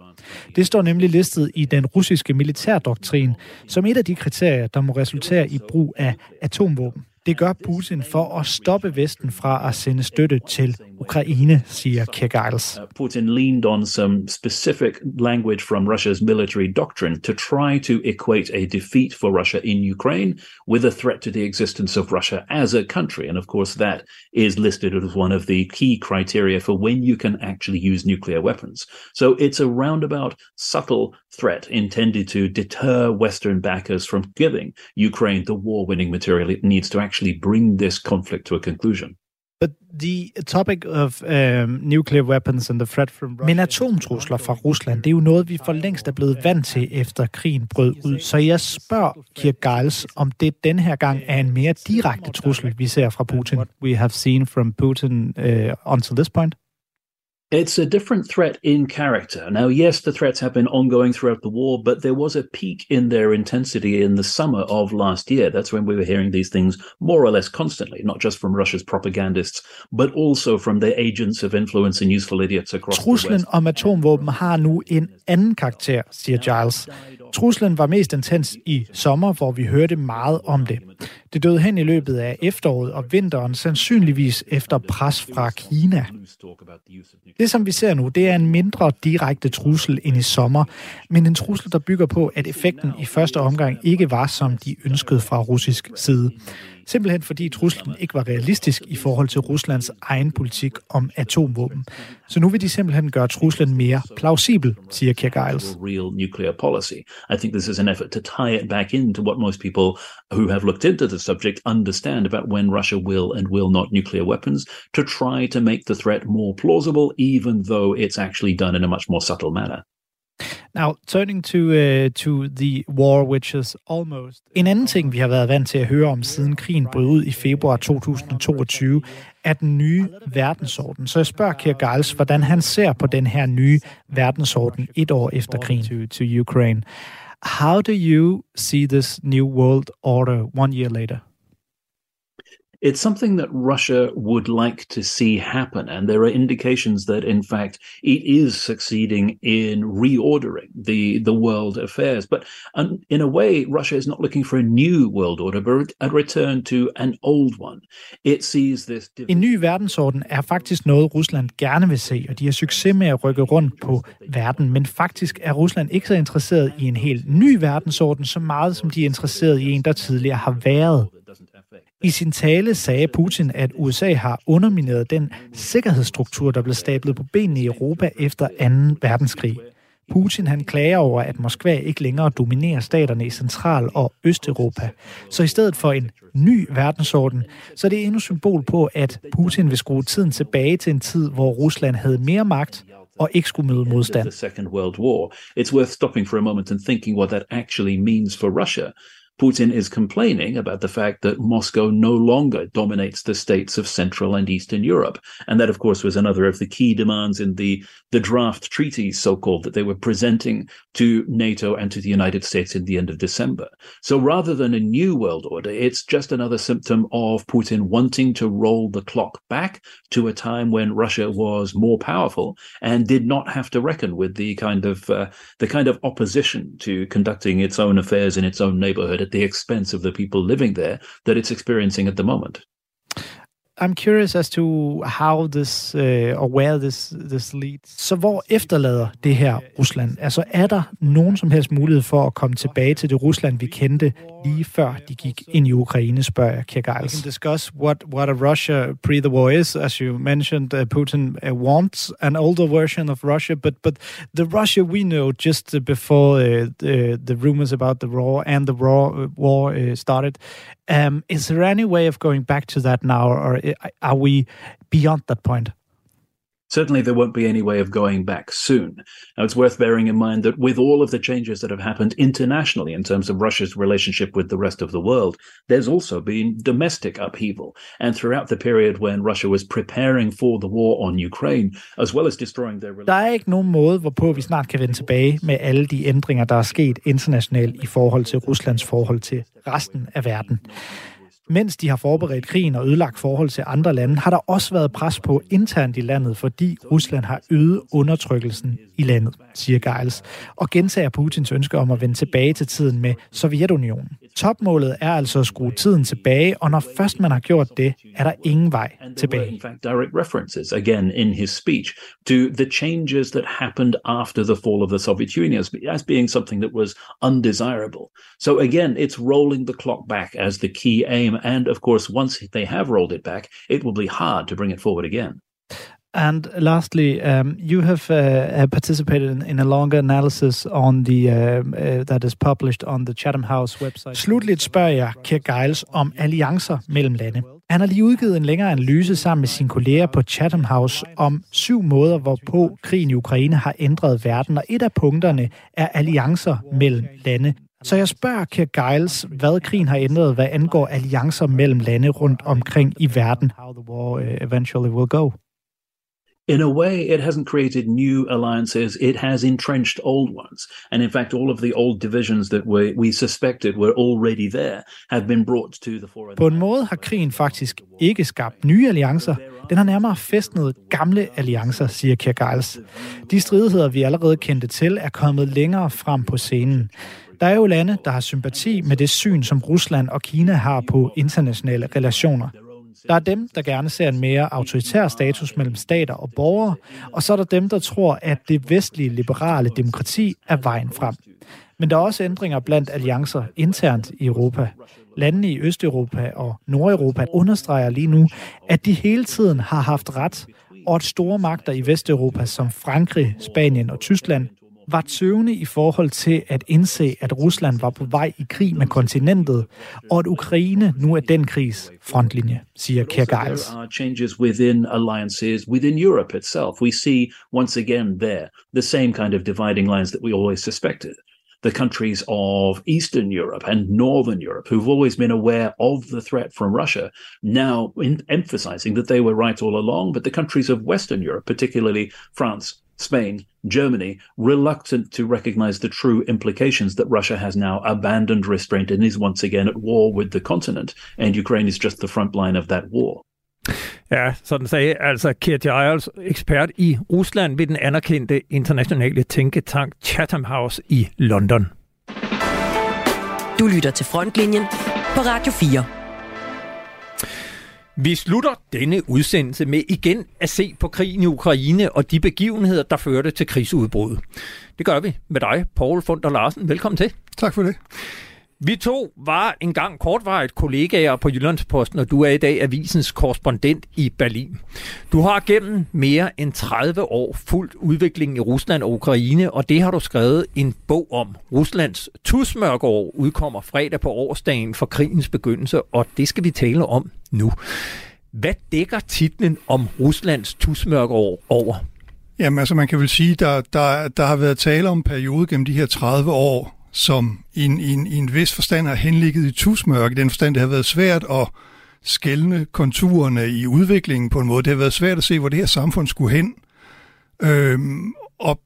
Det står nemlig listet i den russiske militærdoktrin som et af de kriterier, der må resultere i brug af atomvåben. Det gør Putin for at stoppe Vesten fra at sende støtte til Ukraine, siger Giles. Uh, Putin leaned on some specific language from Russia's military doctrine to try to equate a defeat for Russia in Ukraine with a threat to the existence of Russia as a country. And of course, that is listed as one of the key criteria for when you can actually use nuclear weapons. So it's a roundabout, subtle threat intended to deter Western backers from giving Ukraine the war winning material it needs to actually bring this conflict to a conclusion. But the topic of um, nuclear weapons and the threat from Russia... Men atomtrusler fra Rusland, det er jo noget, vi for længst er blevet vant til, efter krigen brød ud. Så jeg spørger Kirk Giles, om det den her gang er en mere direkte trussel, vi ser fra Putin. We have seen from Putin uh, until this point. It's a different threat in character. Now, yes, the threats have been ongoing throughout the war, but there was a peak in their intensity in the summer of last year. That's when we were hearing these things more or less constantly, not just from Russia's propagandists, but also from their agents of influence and useful idiots across Truslen the West. om atomvåben har nu en anden karakter, siger Giles. Truslen var mest intens i sommer, hvor vi hørte meget om det. Det døde hen i løbet af efteråret og vinteren, sandsynligvis efter pres fra Kina. Det, som vi ser nu, det er en mindre direkte trussel end i sommer, men en trussel, der bygger på, at effekten i første omgang ikke var, som de ønskede fra russisk side. Simpelthen fordi truslen ikke var realistisk i forhold til Ruslands egen politik om atomvåben. Så nu vil de simpelthen gøre truslen mere plausibel, siger Kirk Giles. real nuclear policy. I think this is an effort to tie it back into what most people who have looked into the subject understand about when Russia will and will not nuclear weapons to try to make the threat more plausible, even though it's actually done in a much more subtle manner. Now, turning to, uh, to the war, which is almost... En anden ting, vi har været vant til at høre om siden krigen brød ud i februar 2022, er den nye verdensorden. Så jeg spørger Kirk Giles, hvordan han ser på den her nye verdensorden et år efter krigen to, to Ukraine. How do you see this new world order one year later? It's something that Russia would like to see happen, and there are indications that, in fact, it is succeeding in reordering the the world affairs. But um, in a way, Russia is not looking for a new world order, but a return to an old one. It sees this. En ny verdensorden er faktisk noget, Rusland gerne vil se, og de har succes med at rykke rundt på verden. Men faktisk er Rusland ikke så interesseret i en helt ny verdensorden, så meget som de er interesseret i en, der tidligere har været. I sin tale sagde Putin, at USA har undermineret den sikkerhedsstruktur, der blev stablet på benene i Europa efter 2. verdenskrig. Putin han klager over, at Moskva ikke længere dominerer staterne i Central- og Østeuropa. Så i stedet for en ny verdensorden, så er det endnu symbol på, at Putin vil skrue tiden tilbage til en tid, hvor Rusland havde mere magt og ikke skulle møde modstand. It's worth stopping for a moment and thinking what that actually means for Russia. Putin is complaining about the fact that Moscow no longer dominates the states of Central and Eastern Europe. And that, of course, was another of the key demands in the, the draft treaties, so called, that they were presenting to NATO and to the United States in the end of December. So rather than a new world order, it's just another symptom of Putin wanting to roll the clock back to a time when Russia was more powerful and did not have to reckon with the kind of uh, the kind of opposition to conducting its own affairs in its own neighborhood at the expense of the people living there that it's experiencing at the moment. I'm curious as to how this uh, or where this this leads. Så hvor efterlader det her Rusland? Altså er der nogen som helst mulighed for at komme tilbage til det Rusland vi kendte lige før de gik ind i Ukraine, spørger jeg Kirk Giles. We can discuss what what a Russia pre the war is, as you mentioned. Uh, Putin uh, wants an older version of Russia, but but the Russia we know just uh, before uh, the, the rumors about the war and the war uh, war uh, started. Um, is there any way of going back to that now, or uh, are we beyond that point? Certainly, there won't be any way of going back soon. Now, it's worth bearing in mind that with all of the changes that have happened internationally in terms of Russia's relationship with the rest of the world, there's also been domestic upheaval. And throughout the period when Russia was preparing for the war on Ukraine, as well as destroying their Der er ikke nogen måde, hvorpå vi snart kan vende tilbage med alle de ændringer, der er sket internationalt i forhold til Ruslands forhold til resten af verden. Mens de har forberedt krigen og ødelagt forhold til andre lande, har der også været pres på internt i landet, fordi Rusland har øget undertrykkelsen i landet, siger Giles, og gentager Putins ønske om at vende tilbage til tiden med Sovjetunionen. Topmålet er altså at skrue tiden tilbage, og når først man har gjort det, er der ingen vej tilbage. direct references again in his speech to the changes that happened after the fall of the Soviet Union as, as being something that was undesirable. So again, it's rolling the clock back as the key aim. And of course, once they have rolled it back, it will be hard to bring it forward again. And lastly, um, you have uh, participated in, in, a longer analysis on the uh, uh, that is published on the Chatham House website. Slutligt spørger jeg Kirk Giles om alliancer mellem lande. Han har lige udgivet en længere analyse sammen med sine kolleger på Chatham House om syv måder, hvorpå krigen i Ukraine har ændret verden, og et af punkterne er alliancer mellem lande. Så jeg spørger Kirk Giles, hvad krigen har ændret, hvad angår alliancer mellem lande rundt omkring i verden. How the war uh, eventually will go. in a way, it hasn't created new alliances. It has entrenched old ones. And in fact, all of the old divisions that we, we suspected were already there have been brought to the fore. På en måde har krigen faktisk ikke skabt nye alliancer. Den har nærmere festnet gamle alliancer, siger Kirk Giles. De stridigheder, vi allerede kendte til, er kommet længere frem på scenen. Der er jo lande, der har sympati med det syn, som Rusland og Kina har på internationale relationer. Der er dem, der gerne ser en mere autoritær status mellem stater og borgere, og så er der dem, der tror, at det vestlige liberale demokrati er vejen frem. Men der er også ændringer blandt alliancer internt i Europa. Landene i Østeuropa og Nordeuropa understreger lige nu, at de hele tiden har haft ret, og at store magter i Vesteuropa som Frankrig, Spanien og Tyskland var tøvende i forhold til at indse, at Rusland var på vej i krig med kontinentet, og at Ukraine nu er den krigs frontlinje, siger Giles. There are changes within alliances within Europe itself. We see once again there the same kind of dividing lines that we always suspected. The countries of Eastern Europe and Northern Europe, who've always been aware of the threat from Russia, now in emphasizing that they were right all along. But the countries of Western Europe, particularly France, Spain, Germany, reluctant to recognize the true implications that Russia has now abandoned restraint and is once again at war with the continent. And Ukraine is just the front line of that war. Ja, sådan sagde altså Kirt Giles, ekspert i Rusland ved den anerkendte internationale tænketank Chatham House i London. Du lytter til Frontlinjen på Radio 4. Vi slutter denne udsendelse med igen at se på krigen i Ukraine og de begivenheder, der førte til krigsudbruddet. Det gør vi med dig, Paul Funder Larsen. Velkommen til. Tak for det. Vi to var engang kortvarigt kollegaer på Jyllandsposten, og du er i dag avisens korrespondent i Berlin. Du har gennem mere end 30 år fulgt udviklingen i Rusland og Ukraine, og det har du skrevet en bog om. Ruslands tusmørkeår udkommer fredag på årsdagen for krigens begyndelse, og det skal vi tale om nu. Hvad dækker titlen om Ruslands tusmørkeår over? Jamen altså man kan vel sige, der, der, der har været tale om en periode gennem de her 30 år, som i en, i en, i en vis forstand har henligget i tusmørke. I den forstand, det har været svært at skælne konturerne i udviklingen på en måde. Det har været svært at se, hvor det her samfund skulle hen. Øhm, og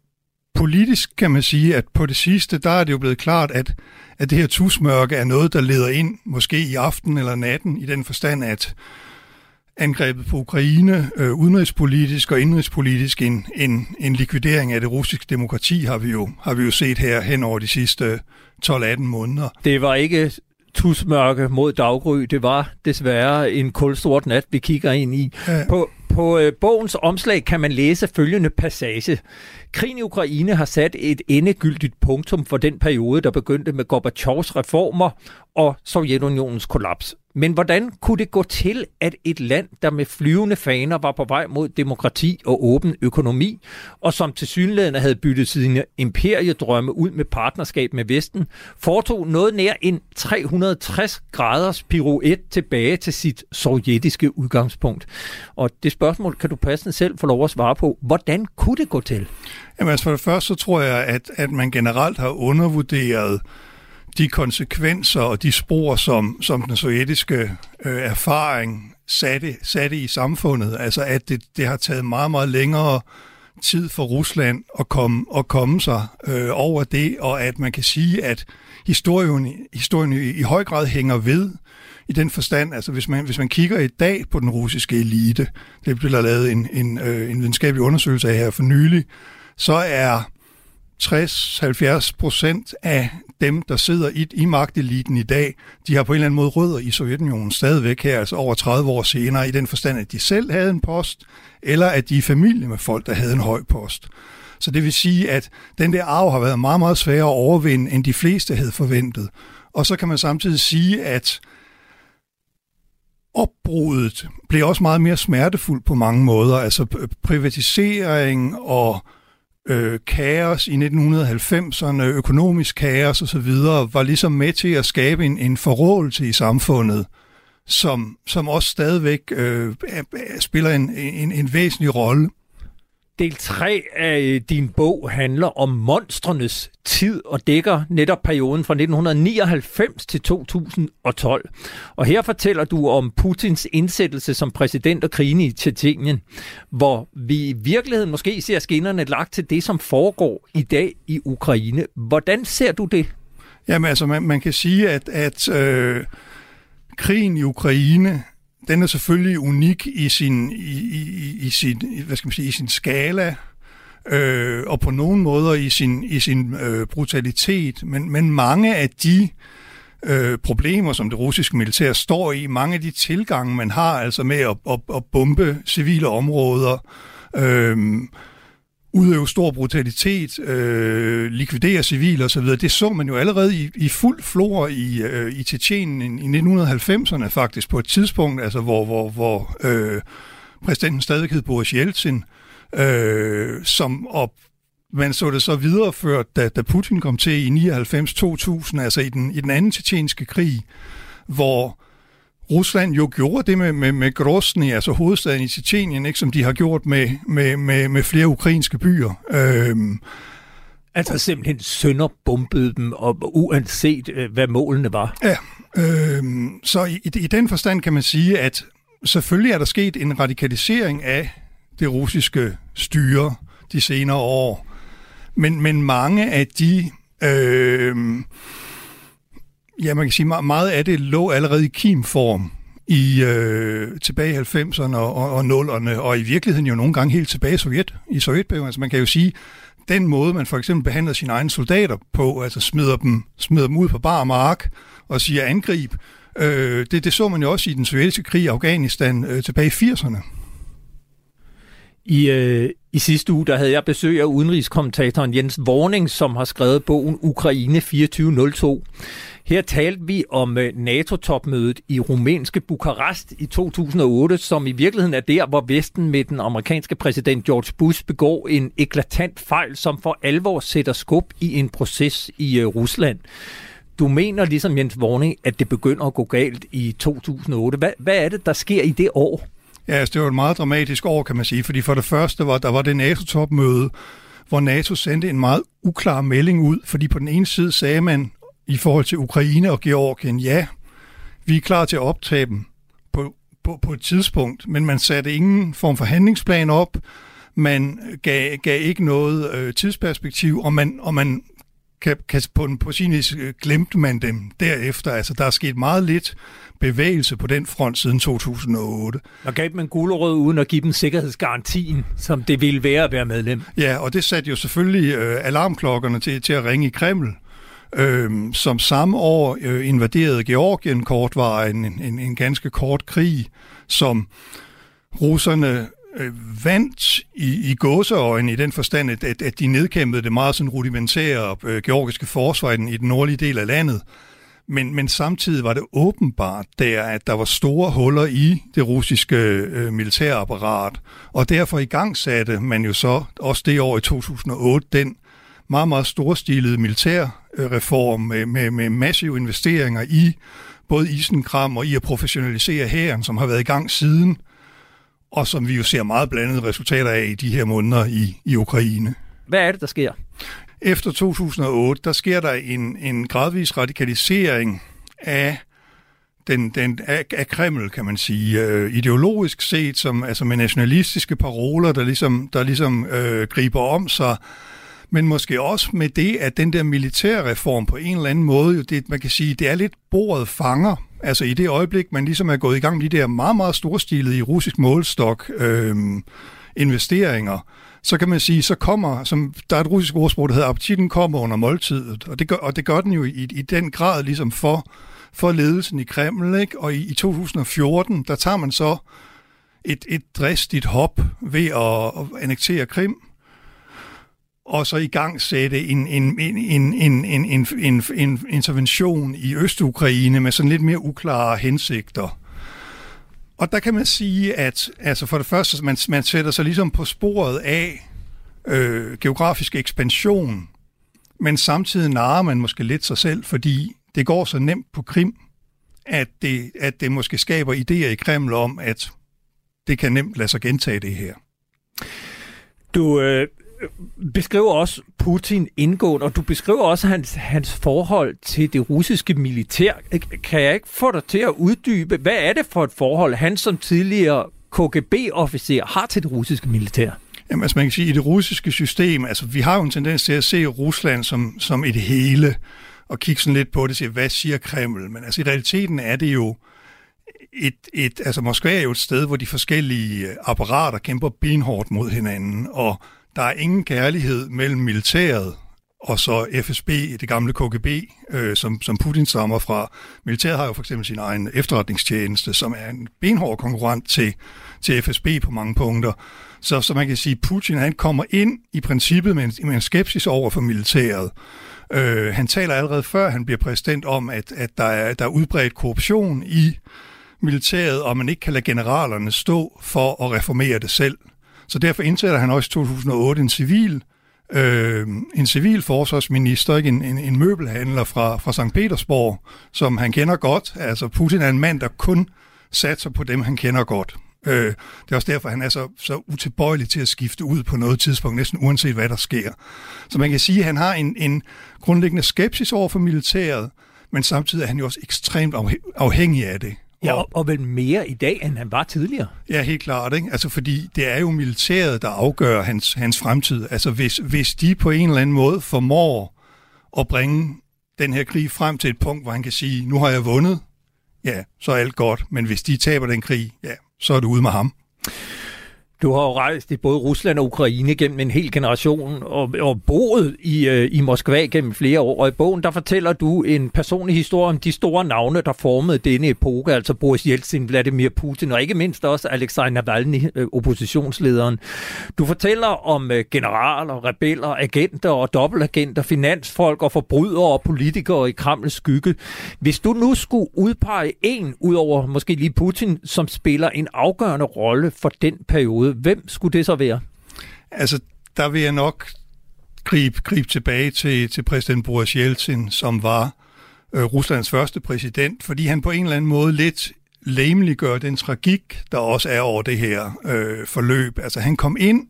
politisk kan man sige, at på det sidste, der er det jo blevet klart, at, at det her tusmørke er noget, der leder ind, måske i aften eller natten, i den forstand, at angrebet på Ukraine, øh, udenrigspolitisk og indrigspolitisk, en, en, en likvidering af det russiske demokrati, har vi jo, har vi jo set her hen over de sidste 12-18 måneder. Det var ikke tusmørke mod daggry. Det var desværre en kulsort nat, vi kigger ind i. Ja. På, på øh, bogens omslag kan man læse følgende passage. Krigen i Ukraine har sat et endegyldigt punktum for den periode, der begyndte med Gorbachevs reformer og Sovjetunionens kollaps. Men hvordan kunne det gå til, at et land, der med flyvende faner var på vej mod demokrati og åben økonomi, og som til synlædende havde byttet sine imperiedrømme ud med partnerskab med Vesten, foretog noget nær en 360 graders pirouette tilbage til sit sovjetiske udgangspunkt? Og det spørgsmål kan du passende selv få lov at svare på. Hvordan kunne det gå til? Jamen altså for det første, så tror jeg, at, at man generelt har undervurderet de konsekvenser og de spor, som, som den sovjetiske øh, erfaring satte, satte i samfundet. Altså at det, det har taget meget, meget længere tid for Rusland at komme, at komme sig øh, over det, og at man kan sige, at historien, historien i, i høj grad hænger ved i den forstand, altså hvis man, hvis man kigger i dag på den russiske elite, det blev der lavet en, en, øh, en videnskabelig undersøgelse af her for nylig, så er 60-70 procent af dem, der sidder i, i magteliten i dag, de har på en eller anden måde rødder i Sovjetunionen stadigvæk her, altså over 30 år senere, i den forstand, at de selv havde en post, eller at de er i familie med folk, der havde en høj post. Så det vil sige, at den der arv har været meget, meget sværere at overvinde, end de fleste havde forventet. Og så kan man samtidig sige, at opbruddet blev også meget mere smertefuldt på mange måder. Altså privatisering og øh, kaos i 1990'erne, økonomisk kaos osv., var ligesom med til at skabe en, en forrådelse i samfundet, som, som også stadigvæk øh, spiller en, en, en væsentlig rolle. Del 3 af øh, din bog handler om monstrenes tid og dækker netop perioden fra 1999 til 2012. Og her fortæller du om Putins indsættelse som præsident og krigen i Tjetjenien, hvor vi i virkeligheden måske ser skinnerne lagt til det, som foregår i dag i Ukraine. Hvordan ser du det? Jamen altså, man, man kan sige, at, at øh, krigen i Ukraine den er selvfølgelig unik i sin, i, i, i sin, hvad skal man sige, i sin skala, øh, og på nogle måder i sin, i sin øh, brutalitet, men, men mange af de øh, problemer, som det russiske militær står i, mange af de tilgange, man har altså med at, at, at bombe civile områder, øh, udøve stor brutalitet, øh, likvidere civile osv., det så man jo allerede i, i fuld flor i, øh, i Tjetjenien i 1990'erne faktisk, på et tidspunkt, altså hvor, hvor, hvor øh, præsidenten stadig hed Boris Yeltsin, øh, som op, man så det så videreført, da, da Putin kom til i 99-2000, altså i den, i den anden tjetjenske krig, hvor Rusland jo gjorde det med, med, med Grozny, altså hovedstaden i Tjetjenien, ikke, som de har gjort med, med, med, med flere ukrainske byer. Øhm, Altså simpelthen sønderbombede dem, og uanset øh, hvad målene var. Ja, øhm, så i, i den forstand kan man sige, at selvfølgelig er der sket en radikalisering af det russiske styre de senere år. Men, men mange af de øh, ja, man kan sige, meget af det lå allerede i kimform i øh, tilbage i 90'erne og, og, og 0'erne, og i virkeligheden jo nogle gange helt tilbage i Sovjet, i Sovjetperioden. Altså man kan jo sige, den måde, man for eksempel behandler sine egne soldater på, altså smider dem, smider dem ud på bar mark og siger angrib, øh, det, det så man jo også i den sovjetiske krig i Afghanistan øh, tilbage i 80'erne. I, øh, i sidste uge der havde jeg besøg af udenrigskommentatoren Jens Vorning, som har skrevet bogen Ukraine 2402. Her talte vi om øh, NATO-topmødet i rumænske Bukarest i 2008, som i virkeligheden er der, hvor Vesten med den amerikanske præsident George Bush begår en eklatant fejl, som for alvor sætter skub i en proces i øh, Rusland. Du mener ligesom Jens Vorning, at det begynder at gå galt i 2008. Hvad, hvad er det, der sker i det år? Ja, altså, det var et meget dramatisk år, kan man sige, fordi for det første var der var det NATO-topmøde, hvor NATO sendte en meget uklar melding ud, fordi på den ene side sagde man i forhold til Ukraine og Georgien, ja, vi er klar til at optage dem på, på, på et tidspunkt, men man satte ingen form for handlingsplan op, man gav, gav ikke noget øh, tidsperspektiv, og man, og man kan, kan på, på sin vis øh, glemte man dem derefter. Altså, der er sket meget lidt bevægelse på den front siden 2008. Og gav en gulerød uden at give dem sikkerhedsgarantien, som det ville være at være medlem. Ja, og det satte jo selvfølgelig øh, alarmklokkerne til, til at ringe i Kreml. Øh, som samme år øh, invaderede Georgien kort var en, en, en ganske kort krig, som russerne øh, vandt i, i gåseøjne i den forstand, at, at de nedkæmpede det meget sådan rudimentære øh, georgiske forsvar i den, i den nordlige del af landet. Men, men samtidig var det åbenbart der, at der var store huller i det russiske øh, militærapparat, og derfor i gang satte man jo så også det år i 2008 den meget, meget storstilede militærreform med, med, med massive investeringer i både isenkram og i at professionalisere hæren, som har været i gang siden, og som vi jo ser meget blandede resultater af i de her måneder i, i Ukraine. Hvad er det, der sker? Efter 2008, der sker der en, en gradvis radikalisering af den, den, af, af Kreml, kan man sige, øh, ideologisk set, som, altså med nationalistiske paroler, der ligesom, der ligesom øh, griber om sig, men måske også med det, at den der militærreform på en eller anden måde, det, man kan sige, det er lidt bordet fanger. Altså i det øjeblik, man ligesom er gået i gang med de der meget, meget storstilede i russisk målstok øh, investeringer, så kan man sige, så kommer, som der er et russisk ordsprog, der hedder, appetitten kommer under måltidet, og det gør, og det gør den jo i, i den grad ligesom for, for ledelsen i Kreml, ikke? og i, i 2014, der tager man så et, et dristigt hop ved at, at annektere Krim, og så i gang sætte en, en, en, en, en, en, en, en, en intervention i Østukraine med sådan lidt mere uklare hensigter. Og der kan man sige, at altså for det første, man, man sætter sig ligesom på sporet af øh, geografisk ekspansion, men samtidig narer man måske lidt sig selv, fordi det går så nemt på Krim, at det, at det måske skaber idéer i Kreml om, at det kan nemt lade sig gentage det her. Du øh, beskriver også Putin indgående, og du beskriver også hans, hans forhold til det russiske militær. Kan jeg ikke få dig til at uddybe, hvad er det for et forhold, han som tidligere KGB-officer har til det russiske militær? Jamen, altså man kan sige, i det russiske system, altså vi har jo en tendens til at se Rusland som, som et hele, og kigge sådan lidt på det og sige, hvad siger Kreml? Men altså i realiteten er det jo et, et, altså Moskva er jo et sted, hvor de forskellige øh, apparater kæmper benhårdt mod hinanden, og der er ingen kærlighed mellem militæret og så FSB, det gamle KGB, øh, som, som Putin stammer fra. Militæret har jo for eksempel sin egen efterretningstjeneste, som er en benhård konkurrent til, til FSB på mange punkter. Så, så man kan sige, at Putin han kommer ind i princippet med en, med en skepsis over for militæret. Øh, han taler allerede før han bliver præsident om, at, at der, er, der er udbredt korruption i militæret, og man ikke kan lade generalerne stå for at reformere det selv. Så derfor indsætter han også i 2008 en civil øh, en civil forsvarsminister, ikke en, en, en møbelhandler fra, fra St. Petersborg, som han kender godt. Altså Putin er en mand, der kun satser på dem, han kender godt. Øh, det er også derfor, han er så, så utilbøjelig til at skifte ud på noget tidspunkt, næsten uanset hvad der sker. Så man kan sige, at han har en, en grundlæggende skepsis over for militæret, men samtidig er han jo også ekstremt afhængig af det. Ja, og, og vel mere i dag, end han var tidligere. Ja, helt klart. Ikke? Altså, fordi det er jo militæret, der afgør hans, hans fremtid. Altså, hvis, hvis de på en eller anden måde formår at bringe den her krig frem til et punkt, hvor han kan sige, nu har jeg vundet, ja, så er alt godt. Men hvis de taber den krig, ja, så er det ude med ham. Du har jo rejst i både Rusland og Ukraine gennem en hel generation og, og boet i, øh, i Moskva gennem flere år. Og i bogen der fortæller du en personlig historie om de store navne, der formede denne epoke, altså Boris Yeltsin, Vladimir Putin og ikke mindst også Alexej Navalny, øh, oppositionslederen. Du fortæller om øh, generaler, rebeller, agenter og dobbeltagenter, finansfolk og forbrydere og politikere i Kremls skygge. Hvis du nu skulle udpege en, udover måske lige Putin, som spiller en afgørende rolle for den periode, periode. Hvem skulle det så være? Altså, der vil jeg nok gribe, gribe tilbage til, til præsident Boris Yeltsin, som var øh, Ruslands første præsident, fordi han på en eller anden måde lidt gør den tragik, der også er over det her øh, forløb. Altså han kom ind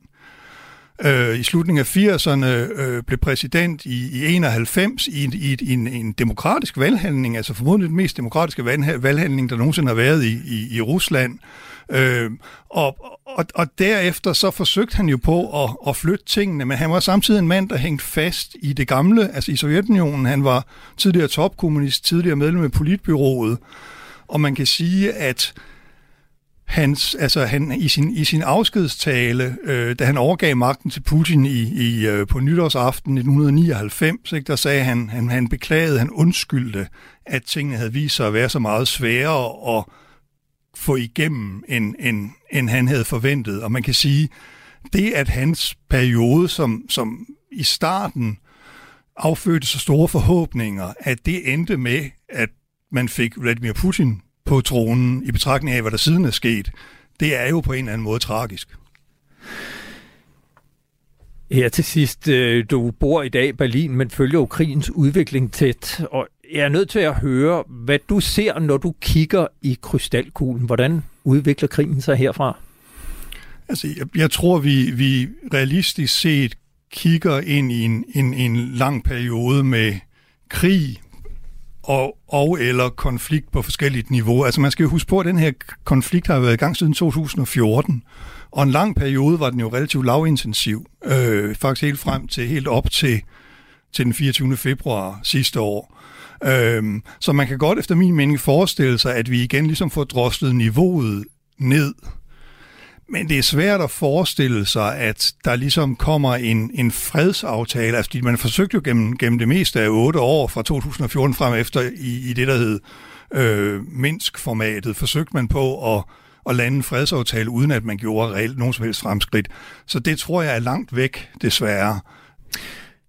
øh, i slutningen af 80'erne, øh, blev præsident i, i 91 i, i, i en, en demokratisk valghandling, altså formodentlig den mest demokratiske valghandling, der nogensinde har været i, i, i Rusland. Øh, Øhm, og, og, og derefter så forsøgte han jo på at, at flytte tingene, men han var samtidig en mand, der hængte fast i det gamle, altså i Sovjetunionen. Han var tidligere topkommunist, tidligere medlem af politbyrået, og man kan sige, at hans, altså han, i, sin, i sin afskedstale, øh, da han overgav magten til Putin i, i, øh, på nytårsaften 1999, ikke, der sagde han, han, han beklagede, han undskyldte, at tingene havde vist sig at være så meget sværere og få igennem, end, end, end han havde forventet. Og man kan sige, det at hans periode, som, som i starten affødte så store forhåbninger, at det endte med, at man fik Vladimir Putin på tronen i betragtning af, hvad der siden er sket, det er jo på en eller anden måde tragisk. Her til sidst, øh, du bor i dag i Berlin, men følger jo krigens udvikling tæt, og jeg er nødt til at høre, hvad du ser, når du kigger i krystalkuglen. Hvordan udvikler krigen sig herfra? Altså, jeg, jeg tror, vi, vi realistisk set kigger ind i en, en, en lang periode med krig og, og eller konflikt på forskelligt niveau. Altså man skal jo huske på, at den her konflikt har været i gang siden 2014, og en lang periode var den jo relativt lavintensiv, øh, faktisk helt frem til, helt op til, til den 24. februar sidste år. Øhm, så man kan godt efter min mening forestille sig, at vi igen ligesom får droslet niveauet ned. Men det er svært at forestille sig, at der ligesom kommer en, en fredsaftale. Altså, man forsøgte jo gennem, gennem det meste af otte år fra 2014 frem efter i, i det, der hed øh, Minsk-formatet, forsøgte man på at, at lande en fredsaftale, uden at man gjorde reelt nogen som helst fremskridt. Så det tror jeg er langt væk, desværre.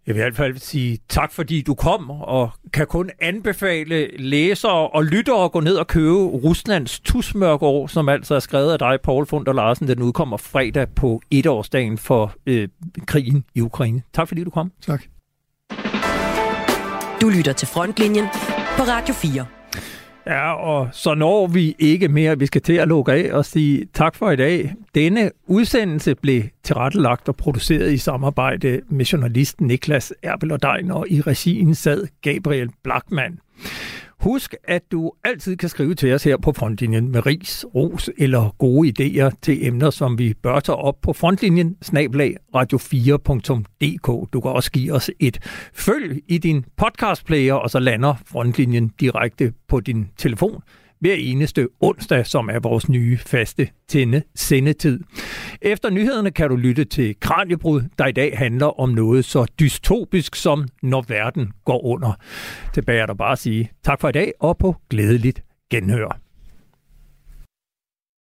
Jeg vil i hvert fald sige tak, fordi du kom, og kan kun anbefale læsere og lyttere at gå ned og købe Ruslands Tusmørkår, som altså er skrevet af dig, Paul Funder Larsen. Den udkommer fredag på etårsdagen for øh, krigen i Ukraine. Tak fordi du kom. Tak. Du lytter til Frontlinjen på Radio 4. Ja, og så når vi ikke mere. Vi skal til at lukke af og sige tak for i dag. Denne udsendelse blev tilrettelagt og produceret i samarbejde med journalisten Niklas Erbel og i regien sad Gabriel Blackman. Husk, at du altid kan skrive til os her på Frontlinjen med ris, ros eller gode idéer til emner, som vi bør tage op på frontlinjen snablag radio4.dk. Du kan også give os et følg i din podcastplayer, og så lander Frontlinjen direkte på din telefon hver eneste onsdag, som er vores nye faste tænde sendetid. Efter nyhederne kan du lytte til Kranjebrud, der i dag handler om noget så dystopisk som når verden går under. Tilbage er der bare at sige tak for i dag og på glædeligt genhør.